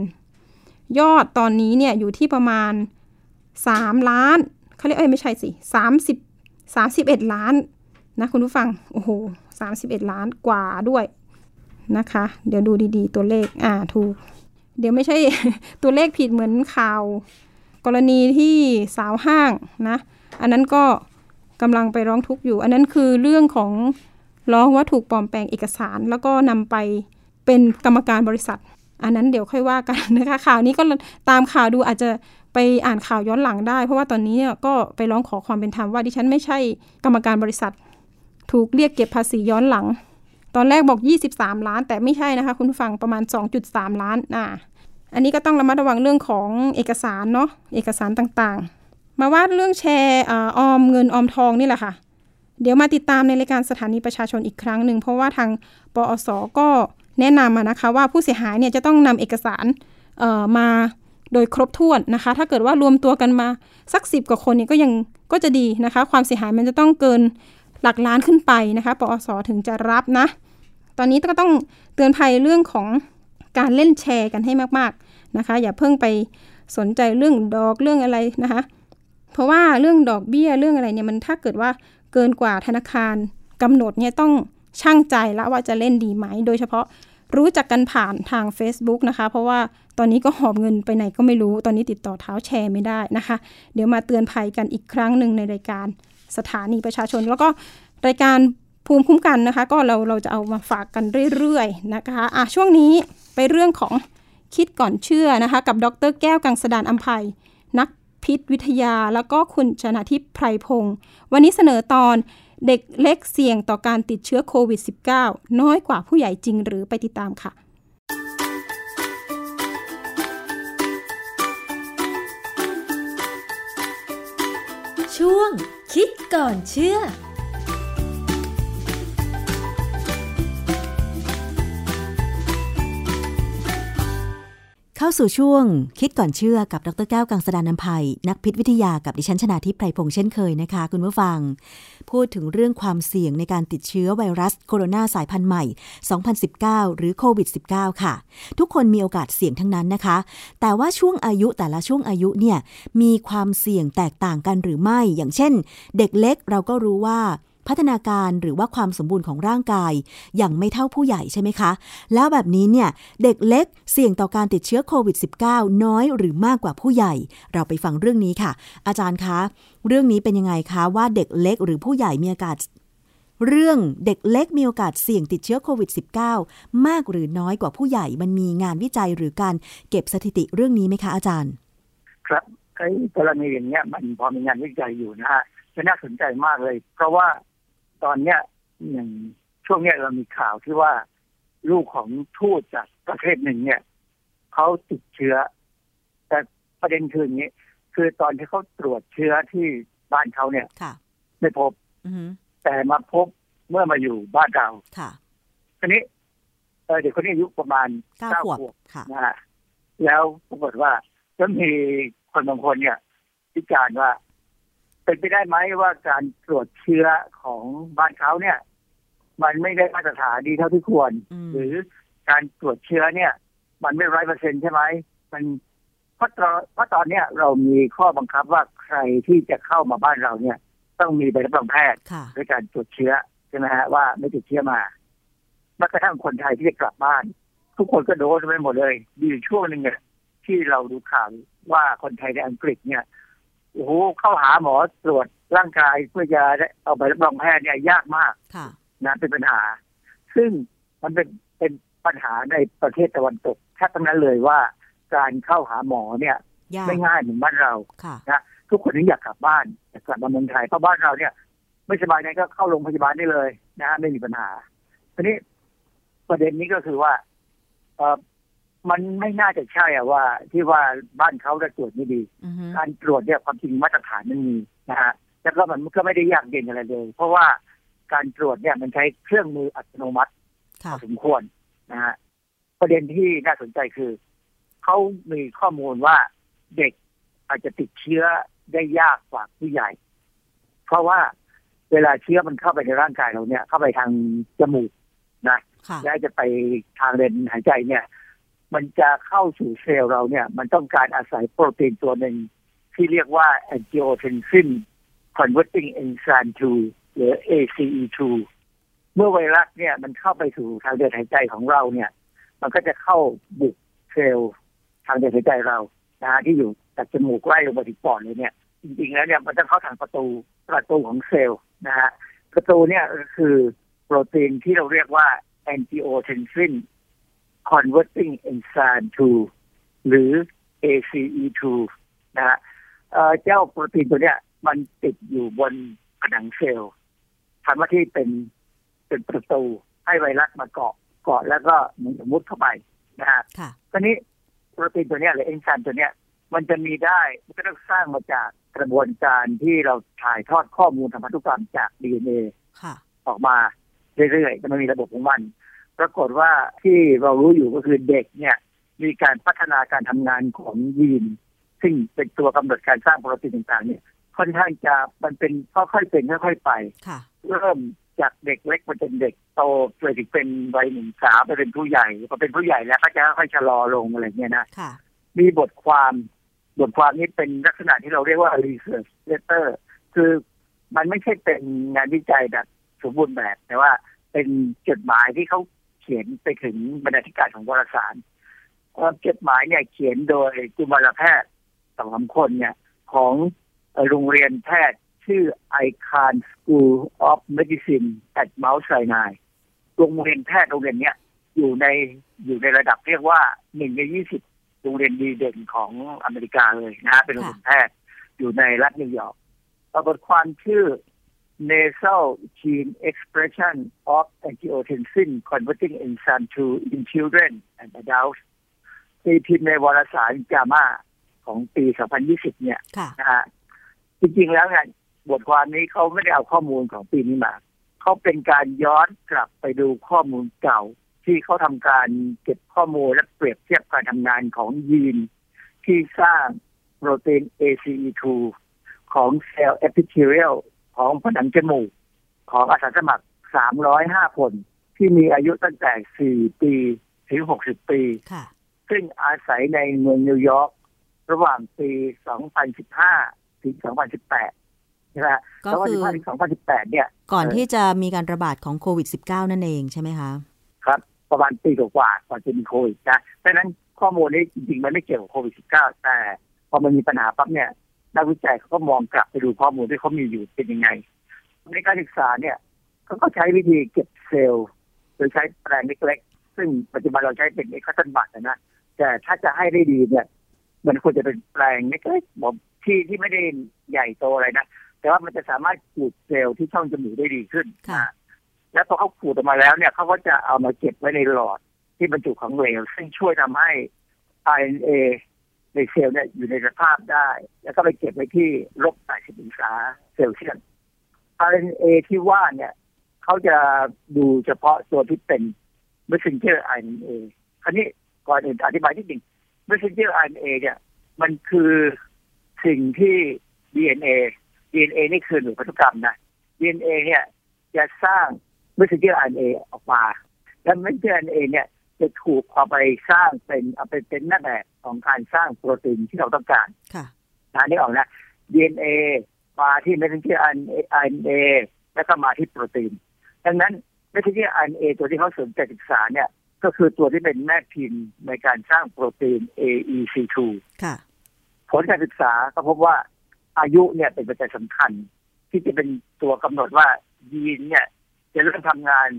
ยอดตอนนี้เนี่ยอยู่ที่ประมาณ 3 ล้าน เขาเรียกเอ้ยไม่ใช่สิ30 31ล้านนะคุณผู้ฟัง โอ้โห31ล้านกว่าด้วยนะคะ เดี๋ยวดูดีๆ ตัวเลข อ่า ถูก เดี๋ยวไม่ใช่ตัวเลขผิดเหมือนข่าว กรณีที่สาวห้างนะ อันนั้นก็กำลังไปร้องทุกข์อยู่ อันนั้นคือเรื่องของร้องว่าถูกปลอมแปลงเอกสาร แล้วก็นำไปเป็นกรรมการบริษัท อันนั้นเดี๋ยวค่อยว่ากันนะคะ ข่าวนี้ก็ตามข่าวดูอาจจะ ไปอ่านข่าวย้อนหลังได้ เพราะว่าตอนนี้เนี่ยก็ไปร้องขอความเป็นธรรมว่าดิฉันไม่ใช่กรรมการบริษัท ถูกเรียกเก็บภาษีย้อนหลัง ตอนแรกบอก 23 ล้าน แต่ไม่ใช่นะคะ คุณฟังประมาณ 2.3 ล้านอ่าอันนี้ก็ต้องระมัดระวังเรื่องของเอกสารเนาะเอกสารต่างๆ มาว่าเรื่องแชร์ออมเงินออมทองนี่แหละค่ะ เดี๋ยวมาติดตามในรายการสถานีประชาชนอีกครั้งหนึ่งเพราะว่าทางปอสก็แนะนำนะคะว่าผู้เสียหายเนี่ยจะต้องนำเอกสารมา โดยครบถ้วนนะคะ ถ้าเกิดว่ารวมตัวกันมาสักสิบกว่าคนเนี่ยก็ยังก็จะดีนะคะ ความเสียหายมันจะต้องเกินหลักล้านขึ้นไปนะคะปอสถึงจะรับนะ ตอนนี้ก็ต้องเตือนภัยเรื่องของการเล่นแชร์กันให้มากๆนะคะ อย่าเพิ่งไปสนใจเรื่องดอกเรื่องอะไรนะคะ เพราะว่าเรื่องดอกเบี้ยเรื่องอะไรเนี่ยมันถ้าเกิดว่าเกินกว่าธนาคารกำหนดเนี่ยต้องช่างใจแล้วว่าจะเล่นดีไหม โดยเฉพาะ รู้จักกันผ่านทาง Facebook นะคะ เพราะว่าตอนนี้ก็หอบเงินไปไหนก็ไม่รู้ ตอนนี้ติดต่อเท้าแชร์ไม่ได้นะคะ เดี๋ยวมาเตือนภัยกันอีกครั้งหนึ่งในรายการสถานีประชาชน แล้วก็รายการภูมิคุ้มกันนะคะ ก็เราเราจะเอามาฝากกันเรื่อยๆนะคะอะช่วงนี้ไปเรื่องของคิดก่อนเชื่อนะคะ กับดรแก้วกังสดานอัมภัยนักพิษวิทยาแล้วก็คุณชนาทิพย์ไพรพงศ์วันนี้เสนอตอน เด็กเล็กเสี่ยงต่อการติดเชื้อโควิด -19 น้อยกว่าผู้ใหญ่จริงหรือไปติดตามค่ะ ช่วงคิดก่อนเชื่อ เข้าสู่ช่วงคิดก่อนเชื่อกับดรแก้วกังสดานนภัย นักพิษวิทยากับดิฉันชนาทิพไพรพงษ์เช่นเคยนะคะ คุณผู้ฟัง พูดถึงเรื่องความเสี่ยงในการติดเชื้อไวรัสโคโรนาสายพันธุ์ใหม่ 2019 หรือโควิด -19 ค่ะ ทุกคนมีโอกาสเสี่ยงทั้งนั้นนะคะ แต่ว่าช่วงอายุแต่ละช่วงอายุเนี่ยมีความเสี่ยงแตกต่างกันหรือไม่ อย่างเช่น เด็กเล็กเราก็รู้ว่า พัฒนาการหรือว่าความสมบูรณ์ของร่างกายอย่างไม่เท่าผู้ใหญ่ใช่ไหมคะ แล้วแบบนี้เนี่ยเด็กเล็กเสี่ยงต่อการติดเชื้อโควิด -19 น้อยหรือมากกว่าผู้ใหญ่ เราไปฟังเรื่องนี้ค่ะ อาจารย์คะ เรื่องนี้เป็นยังไงคะว่าเด็กเล็กหรือผู้ใหญ่มีโอกาสเรื่องเด็กเล็กมีโอกาสเสี่ยงติดเชื้อโควิด -19 มากหรือน้อยกว่าผู้ใหญ่มันมีงานวิจัยหรือการเก็บสถิติเรื่องนี้ไหมคะอาจารย์ ครับไอ้กรณีอย่างเนี้ยมันพอมีงานวิจัยอยู่นะฮะจะน่าสนใจมากเลย เพราะว่า ตอนเนี้ยอย่างช่วงเนี้ยเรามีข่าวที่ว่าลูกของทูตจากประเทศหนึ่งเนี่ยเขาติดเชื้อ แต่ประเด็นคืออย่างนี้ คือตอนที่เขาตรวจเชื้อที่บ้านเขาเนี่ยค่ะไม่พบอือฮึแต่มาพบเมื่อมาอยู่บ้านเราค่ะทีนี้เอ่อเด็กคนนี้อายุประมาณเก้าเก้าขวบขวบค่ะนะฮะแล้วปรากฏว่าก็มีคนบางคนเนี่ยวิจารณ์ว่า เป็นไปได้ไหมว่าการตรวจเชื้อของบ้านเขาเนี่ย มันไม่ได้มาตรฐานดีเท่าที่ควรอืมหรือการตรวจเชื้อเนี่ย มันไม่ร้อยเปอร์เซ็นใช่ไหมมันเพราะตอนเพราะตอนเนี้ยเรามีข้อบังคับว่าใครที่จะเข้ามาบ้านเราเนี่ย ต้องมีใบรับรองแพทย์ค่ะด้วยการตรวจเชื้อใช่ไหมฮะว่าไม่ติดเชื้อมาแม้กระทั่งคนไทยที่จะกลับบ้าน ทุกคนก็โดนไปหมดเลยมีอยู่ช่วงหนึ่งเนี่ยที่เราดูข่าวว่าคนไทยในอังกฤษเนี่ย โอ้โหเข้าหาหมอตรวจร่างกายเพื่อจะได้เอาใบรับรองแพทย์เนี่ยยากมากค่ะนะเป็นปัญหา ซึ่งมันเป็นเป็นปัญหาในประเทศตะวันตกแทบทั้งนั้นเลยว่าการเข้าหาหมอเนี่ยยากไม่ง่ายเหมือนบ้านเราค่ะทุกคนนี่อยากกลับบ้านอยากกลับมาเมืองไทยเพราะบ้านเราเนี่ย ไม่สบายใจก็เข้าโรงพยาบาลได้เลยนะฮะไม่มีปัญหาทีนี้ประเด็นนี้ก็คือว่าเออ มันไม่น่าจะใช่อะว่า ที่ว่าบ้านเขาจะตรวจไม่ดีอือฮึการตรวจเนี่ยความจริงมาตรฐานมันมีนะฮะแล้วก็มันก็ไม่ได้ยากเย็นอะไรเลย เพราะว่าการตรวจเนี่ยมันใช้เครื่องมืออัตโนมัติพค่ะอสมควรนะฮะประเด็นที่น่าสนใจคือเขามีข้อมูลว่าเด็กอาจจะติดเชื้อได้ยากกว่าผู้ใหญ่ เพราะว่าเวลาเชื้อมันเข้าไปในร่างกายเราเนี่ย เข้าไปทางจมูกนะค่ะและจะไปทางเดินหายใจเนี่ย มันจะเข้าสู่เซลล์เราเนี่ย มันต้องการอาศัยโปรตีนตัวหนึ่งที่เรียกว่า angiotensin converting enzyme 2 หรือ ACE2 เมื่อไวรัสเนี่ยมันเข้าไปสู่ทางเดินหายใจของเราเนี่ย มันก็จะเข้าบุกเซลล์ทางเดินหายใจเรานะฮะที่อยู่จากจมูกไล่ลงมาถึงปอดเลยเนี่ย จริงๆแล้วเนี่ยมันต้องเข้าทางประตูประตูของเซลล์นะฮะประตูเนี่ยก็คือโปรตีนที่เราเรียกว่า angiotensin converting enzyme 2 หรือ ACE2 นะฮะเอ่อเจ้าโปรตีนตัวเนี้ย มันติดอยู่บนผนังเซลล์ทำหน้าที่เป็นเป็นประตูให้ไวรัสมาเกาะเกาะแล้วก็เหมันสมมุติเข้าไปนะฮะค่ะตอนนี้โปรตีนตัวเนี้ยหรือเอนไซม์ตัวเนี้ย มันจะมีได้มันก็ต้องสร้างมาจากกระบวนการที่เราถ่ายทอดข้อมูลทางพันธุกรรมจาก DNA ค่ะออกมาเรื่อยๆแต่มันมีระบบของมัน ปรากฏว่าที่เรารู้อยู่ก็คือเด็กเนี่ยมีการพัฒนาการทำงานของยีน ซึ่งเป็นตัวกำหนดการสร้างโปรตีนต่างๆ เนี่ย ค่อนข้างจะมันเป็นค่อยๆเป็นค่อยๆไปค่ะเริ่มจากเด็กเล็กมาเป็นเด็กโตไปถึงเป็นวัยหนุ่มสาวไปเป็นผู้ใหญ่พอเป็นผู้ใหญ่แล้วก็จะค่อยๆชะลอลงอะไรเงี้ยนะค่ะมีบทความบทความนี้เป็นลักษณะที่เราเรียกว่า research letter คือมันไม่ใช่เป็นงานวิจัยแบบสมบูรณ์แบบ แต่ว่าเป็นจดหมายที่เขา เขียนไปถึงบรรณาธิการของวารสารเอ่อจดหมายเนี่ยเขียนโดยกุมารแพทย์สองสาคนเนี่ย ของโรงเรียนแพทย์ชื่อ Icahn School of Medicine at Mount Sinai โรงเรียนแพทย์โรงเรียนเนี้ยอยู่ในอยู่ในระดับเรียกว่าหนึ่งในยี่สิบโรงเรียนดีเด่นของอเมริกาเลยนะฮะเป็นโรงเรียนแพทย์อยู่ในรัฐนิวยอร์กปรากฏความชื่อ nasal gene expression of angiotensin converting enzyme 2 in children and adults ตีพิมพ์ในวารสาร JAMA ของปี 2020 เนี่ยค่ะนะฮะจริงๆแล้วเนี่ยบทความนี้เขาไม่ได้เอาข้อมูลของปีนี้มาเขาเป็นการย้อนกลับไปดูข้อมูลเก่า ที่เขาทำการเก็บข้อมูลและเปรียบเทียบการทำงานของยีน ที่สร้างโปรตีน ACE2 ของเซลล์ epithelial ของผนังจมูกของอาสาสมัคร 305 คน ที่มีอายุตั้งแต่ 4 ปี ถึง 60 ปีค่ะซึ่งอาศัยในเมืองนิวยอร์กระหว่างปี 2015 ถึง 2018ใช่ไหมก็คือ2015 ถึง 2018 เนี่ย ก่อนเออที่จะมีการระบาดของโควิด -19 นั่นเองใช่ไหมคะ ครับ ประมาณปีกว่าๆก่อนจะมีโควิดนะดังนั้นข้อมูลนี้จริงๆ มันไม่เกี่ยวกับโควิด -19 แต่พอมันมีปัญหาปั๊บเนี่ย นักวิจัยเขาก็มองกลับไปดูข้อมูลที่เขามีอยู่เป็นยังไง ในการศึกษาเนี่ยเขาก็ใช้วิธีเก็บเซลล์โดยใช้แปลงเล็กๆซึ่งปัจจุบันเราใช้เป็นเอ็กซ์ตันบัตนะแต่ถ้าจะให้ได้ดีเนี่ย มันควรจะเป็นแปลงเล็กๆบอกที่ที่ไม่ได้ใหญ่โตอะไรนะแต่ว่ามันจะสามารถขูดเซลล์ที่ช่องจมูกได้ดีขึ้นค่ะนะแล้วพอเขาขูดออกมาแล้วเนี่ยเขาก็จะเอามาเก็บไว้ในหลอดที่บรรจุของเหลวซึ่งช่วยทำให้ RNA ในเซลล์เนี่ยอยู่ในสภาพได้ แล้วก็ไปเก็บไว้ที่ลบ80องศาเซลเซียส RNA ที่ว่าเนี่ยเขาจะดูเฉพาะตัวที่เป็น messenger RNA คราวนี้ก่อนอื่นอธิบายนิดหนึ่ง messenger RNA เนี่ยมันคือสิ่งที่ DNA DNA นี่คือหน่วยพันธุกรรมนะ DNA เนี่ยจะสร้าง messenger RNA ออกมา แล้ว messenger RNA เนี่ย จะถูกเอาไปสร้างเป็นเอาไปเป็นหน้าแบบของการสร้างโปรตีนที่เราต้องการค่ะอันนี้ออกนะ DNA มาที่ messenger RNA แล้วก็มาที่โปรตีน ดังนั้น messenger RNA ตัวที่เขาสนใจศึกษาเนี่ย ก็คือตัวที่เป็นแม่พิมพ์ในการสร้างโปรตีน AEC2 ค่ะ ผลการศึกษาก็พบว่าอายุเนี่ยเป็นปัจจัยสำคัญ ที่จะเป็นตัวกำหนดว่ายีนเนี่ย จะเริ่มทำงาน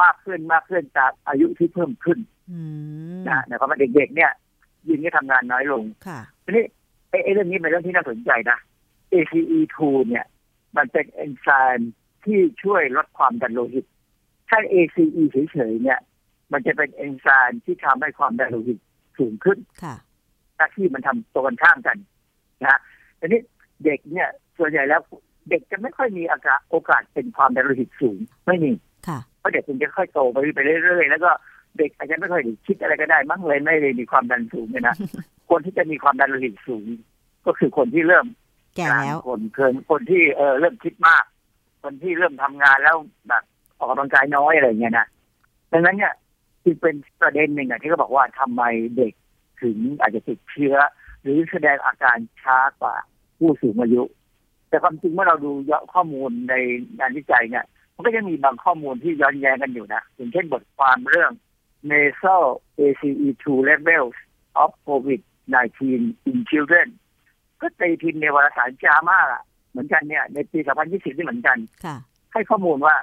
มากขึ้นมากขึ้นจากอายุที่เพิ่มขึ้นอืมนะหมายความว่าเด็กๆเนี่ยยีนก็ทำงานน้อยลงค่ะทีนี้ไอ้ไอ้เรื่องนี้เป็นเรื่องที่น่าสนใจนะ ACE2 เนี่ย มันเป็นเอนไซม์ที่ช่วยลดความดันโลหิต ถ้า ACE เฉยๆเนี่ย มันจะเป็นเอนไซม์ที่ทำให้ความดันโลหิตสูงขึ้นค่ะหน้าที่มันทำตรงกันข้ามกันนะฮะทีนี้เด็กเนี่ยส่วนใหญ่แล้วเด็กจะไม่ค่อยมีอาการโอกาสเป็นความดันโลหิตสูงไม่มีค่ะเพ ราะเด็กมันจะค่อยโตไปไปเรื่อยๆแล้วก็เด็กอาจจะไม่ค่อยได้คิดอะไรก็ได้มั้งเลยไม่ได้มีความดันสูงเนี่ยนะคนที่จะมีความดันโลหิตสูง ก็คือคนที่เริ่มแก่แล้วคนเกินคนที่เออเริ่มคิดมาก คนที่เริ่มทำงานแล้วแบบออกกำลังกายน้อยอะไรอย่างเงี้ยนะดังนั้นเนี่ยจึงเป็นประเด็นหนึ่งอะที่เขาบอกว่าทำไมเด็กถึงอาจจะติดเชื้อ หรือแสดงอาการช้ากว่าผู้สูงอายุ แต่ความจริงเมื่อเราดูยอดข้อมูลในงานวิจัยเนี่ย มันก็ยังมีบางข้อมูลที่ย้อนแย้งกันอยู่นะอย่างเช่นบทความเรื่อง nasal ACE2 levels of COVID-19 in children ก็ตีพิมพ์ในวารสารจามาอะเหมือนกันเนี่ย ในปี 2020 นี่เหมือนกันค่ะให้ข้อมูลว่า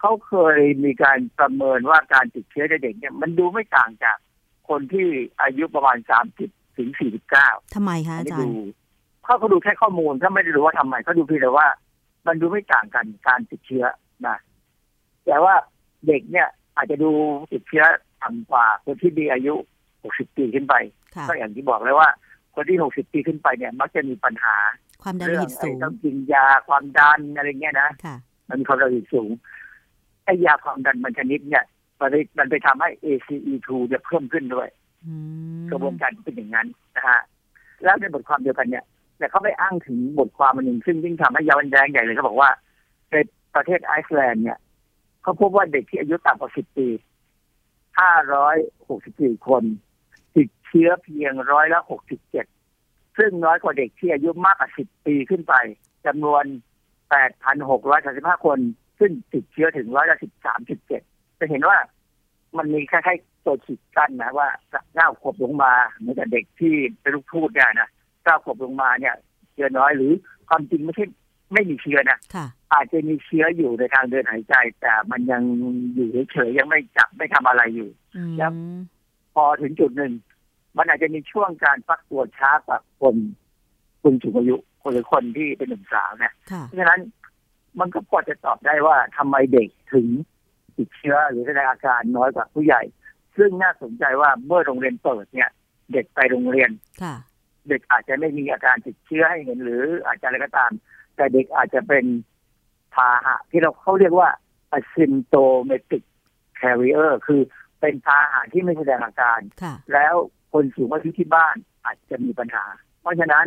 เขาเคยมีการประเมินว่าการติดเชื้อในเด็กเนี่ย มันดูไม่ต่างจากคนที่อายุประมาณ 30 ถึง 49ทำไมคะอันอานี้จารดูย์เขาก็ดูแค่ข้อมูลถ้าไม่ได้รู้ว่าทำไมเขาดูเพียงแต่ว่า มันดูไม่ต่างกันการติดเชื้อนะแต่ว่าเด็กเนี่ย อาจจะดูติดเชื้อต่ำกว่าคนที่มีอายุ 60 ปีขึ้นไปค่ะก็อย่างที่บอกเลยว่า คนที่ 60 ปีขึ้นไปเนี่ย มักจะมีปัญหา ความดันโลเรื่หิตไอ้สูงต้องกินยาความดันอะไรเงี้ยนะค่ะมันมีความดันโลหิตสูงไอ้ยาความดันมันชนิดเนี่ยมันไปมันไปทำให้ ACE2 เนี่ยเพิ่มขึ้นด้วยอืมกระบวนการเป็นอย่างนั้นนะฮะแล้วในบทความเดียวกันเนี่ย แต่เขาไปอ้างถึงบทความมันหนึ่งซึ่งยิ่งทำให้ย้อนแย้งใหญ่เลยเขาบอกว่าในประเทศไอซ์แลนด์เนี่ยเขาพบว่าเด็กที่อายุต่ำกว่า10ปี 564 คน ติดเชื้อเพียงร้อยละ 67 ซึ่งน้อยกว่าเด็กที่อายุมากกว่า 10 ปีขึ้นไปจำนวน 8,635 คน ซึ่งติดเชื้อถึงร้อยละ 13.7 จะเห็นว่ามันมีคล้ายๆตัวขีดกั้นนะว่าเก้าขวบลงมาเหมือนกับเด็กที่เป็นลูกพูดเนี่ยนะ ก้าขวบลงมาเนี่ยเชื้อน้อยหรือความจริงไม่ใช่ไม่มีเชื้อนะค่ะอาจจะมีเชื้ออยู่ในทางเดินหายใจ แต่มันยังอยู่เฉยๆยังไม่จับไม่ทำอะไรอยู่อืมครับพอถึงจุดหนึ่ง มันอาจจะมีช่วงการฟักตัวช้ากว่าคนคนสูงอายุคนหรือคนที่เป็นหนุ่มสาวเนี่ยค่ะเพราะฉะนั้นมันก็พอจะตอบได้ว่าทำไมเด็กถึงติดเชื้อหรือแสดงอาการน้อยกว่าผู้ใหญ่ ซึ่งน่าสนใจว่าเมื่อโรงเรียนเปิดเนี่ย เด็กไปโรงเรียนค่ะ เด็กอาจจะไม่มีอาการติดเชื้อให้เห็นหรืออาจจะอะไรก็ตาม แต่เด็กอาจจะเป็นพาหะที่เราเขาเรียกว่า asymptomatic carrier คือเป็นพาหะที่ไม่แสดงอาการค่ะแล้วคนสูงอายุที่บ้านอาจจะมีปัญหา เพราะฉะนั้น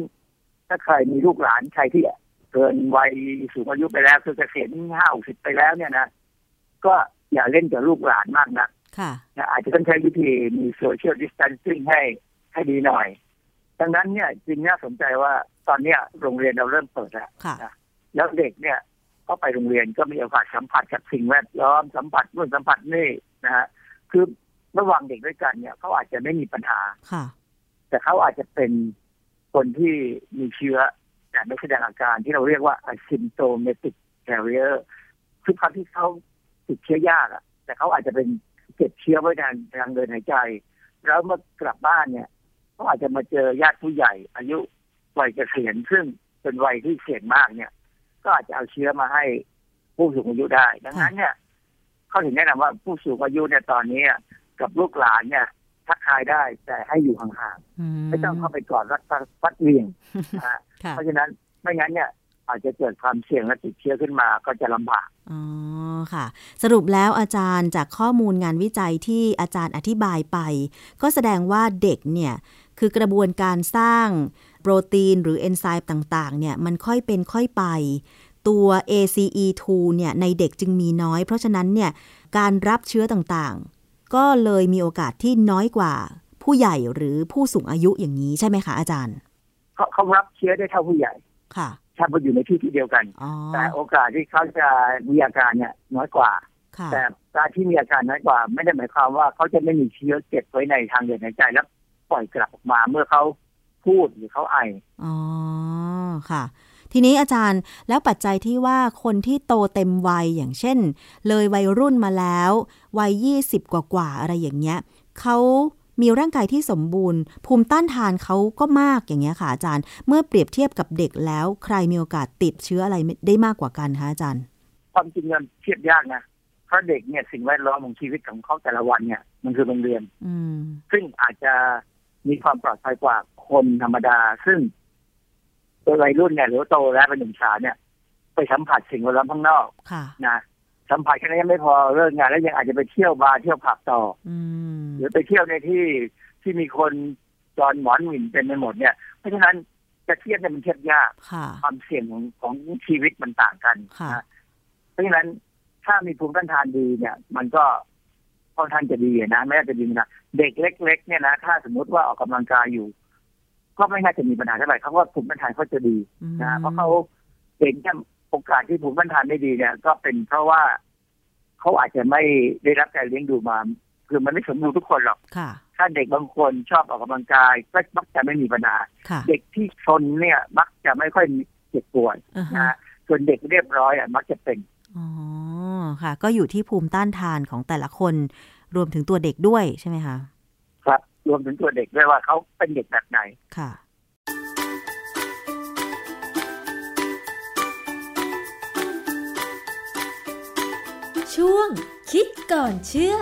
ถ้าใครมีลูกหลานใครที่เกินวัยสูงอายุไปแล้วคือเกษียณห้าสิบไปแล้วเนี่ยนะ ก็อย่าเล่นกับลูกหลานมากนะค่ะนะอาจจะต้องใช้วิธีมีโซเชียลดิส a ทนซิ่งให้ให้ดีหน่อย ดังนั้นเนี่ยจริงน่าสนใจว่าตอนเนี้ยโรงเรียนเราเริ่มเปิดแล้วค่ะนะแล้วเด็กเนี่ยเขาไปโรงเรียนก็มีโอกาสสัมผัสกับสิ่งแวดล้อมสัมผัสนู่นสัมผัสนี่นะฮะคือระหว่างเด็กด้วยกันเนี่ยเขาอาจจะไม่มีปัญหาค่ะ แต่เขาอาจจะเป็นคนที่มีเชื้อแต่ไม่แสดงอาการที่เราเรียกว่า asymptomatic carrier คือความที่เขาติดเชื้อยากอะแต่เขาอาจจะเป็นเก็บเชื้อไว้ทางทางเดินหายใจ แล้วเมื่อกลับบ้านเนี่ย เขาอาจจะมาเจอญาติผู้ใหญ่ อายุวัยเกษียณซึ่งเป็นวัยที่เสี่ยงมากเนี่ย ก็อาจจะเอาเชื้อมาให้ผู้สูงอายุได้ ดังนั้นเนี่ยเขาถึงแนะนำว่าผู้สูงอายุเนี่ยตอนนี้กับลูกหลานเนี่ยทักทายได้แต่ให้อยู่ห่างๆไม่ต้องเข้าไปกอดรัดฟัดเวียงนะฮะค่ะเพราะฉะนั้นไม่งั้นเนี่ยอาจจะเกิดความเสี่ยงและติดเชื้อขึ้นมาก็จะลำบากอ๋อค่ะ สรุปแล้วอาจารย์จากข้อมูลงานวิจัยที่อาจารย์อธิบายไป ก็แสดงว่าเด็กเนี่ย คือกระบวนการสร้างโปรตีนหรือเอนไซม์ต่างๆเนี่ยมันค่อยเป็นค่อยไป ตัว ACE2 เนี่ยในเด็กจึงมีน้อย เพราะฉะนั้นเนี่ยการรับเชื้อต่างๆ ก็เลยมีโอกาสที่น้อยกว่า ผู้ใหญ่หรือผู้สูงอายุอย่างนี้ใช่ไหมคะอาจารย์เขาเขารับเชื้อได้เท่าผู้ใหญ่ค่ะถ้าเขาอยู่ในที่ที่เดียวกันอ๋อแต่โอกาสที่เขาจะมีอาการเนี่ยน้อยกว่าค่ะแต่การที่มีอาการน้อยกว่า ไม่ได้หมายความว่าเขาจะไม่มีเชื้อเก็บไว้ในทางเดินหายใจแล้ว ปล่อยกลับออกมาเมื่อเขาพูดหรือเขาไอ อ๋อ ค่ะ ทีนี้อาจารย์แล้วปัจจัยที่ว่าคนที่โตเต็มวัยอย่างเช่น เลยวัยรุ่นมาแล้ว วัย20กว่ากว่าๆอะไรอย่างเงี้ยเขามีร่างกายที่สมบูรณ์ ภูมิต้านทานเขาก็มากอย่างเงี้ยค่ะอาจารย์ เมื่อเปรียบเทียบกับเด็กแล้ว ใครมีโอกาสติดเชื้ออะไรได้มากกว่ากันคะอาจารย์ ความจริงมันเทียบยากนะเพราะเด็กเนี่ยสิ่งแวดล้อมของชีวิตของเขาแต่ละวันเนี่ย มันคือโรงเรียน อืมซึ่งอาจจะ มีความปลอดภัยกว่าคนธรรมดา ซึ่งตัววัยรุ่นเนี่ยหรือว่าโตแล้วเป็นหนุ่มสาวเนี่ย ไปสัมผัสสิ่งแวดล้อมข้างนอกค่ะนะสัมผัสแค่นั้นยังไม่พอเลิกงานแล้วยังอาจจะไปเที่ยวบาร์เที่ยวผับต่อ อืมหรือไปเที่ยวในที่ที่มีคนจอนหมอนหมิ่นเป็นไปหมดเนี่ย เพราะฉะนั้นจะเทียบเนี่ยมันเทียบยากค่ะความเสี่ยงของของชีวิตมันต่างกันค่ะนะเพราะฉะนั้นถ้ามีภูมิต้านทานดีเนี่ย มันก็ ค่อนข้างจะดีนะไม่น่าจะดีนะเด็กเล็ก ๆ เนี่ยนะถ้าสมมติว่าออกกำลังกายอยู่ ก็ไม่น่าจะมีปัญหาเท่าไหร่เขาว่าภูมิต้านทานเขาจะดีอืมนะเพราะเขาเด็กเนี่ยโอกาสที่ภูมิต้านทานไม่ดีเนี่ย ก็เป็นเพราะว่าเขาอาจจะไม่ได้รับการเลี้ยงดูมาคือมันไม่สมบูรณ์ทุกคนหรอกค่ะถ้าเด็กบางคนชอบออกกำลังกายก็มักจะไม่มีปัญหาค่ะเด็กที่ชนเนี่ย มักจะไม่ค่อยเจ็บป่วยอ่าฮะนะฮะส่วนเด็กเรียบร้อยอะมักจะเป็นอ๋อค่ะ ก็อยู่ที่ภูมิต้านทานของแต่ละคน รวมถึงตัวเด็กด้วยใช่ไหมคะครับ รวมถึงตัวเด็กด้วยว่าเขาเป็นเด็กแบบไหนค่ะ ช่วงคิดก่อนเชื่อ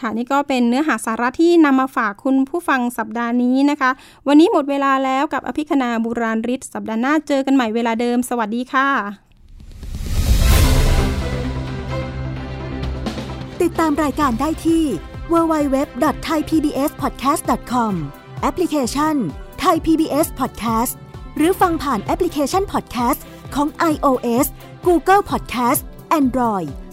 ค่ะนี่ก็เป็นเนื้อหาสาระที่นำมาฝากคุณผู้ฟังสัปดาห์นี้นะคะ วันนี้หมดเวลาแล้วกับอภิคณาบุราริศสัปดาห์หน้าเจอกันใหม่เวลาเดิม สวัสดีค่ะ ติดตามรายการได้ที่ www.thaipbspodcast.com แอปพลิเคชัน Thai PBS Podcast หรือฟังผ่านแอปพลิเคชัน Podcast ของ iOS Google Podcast Android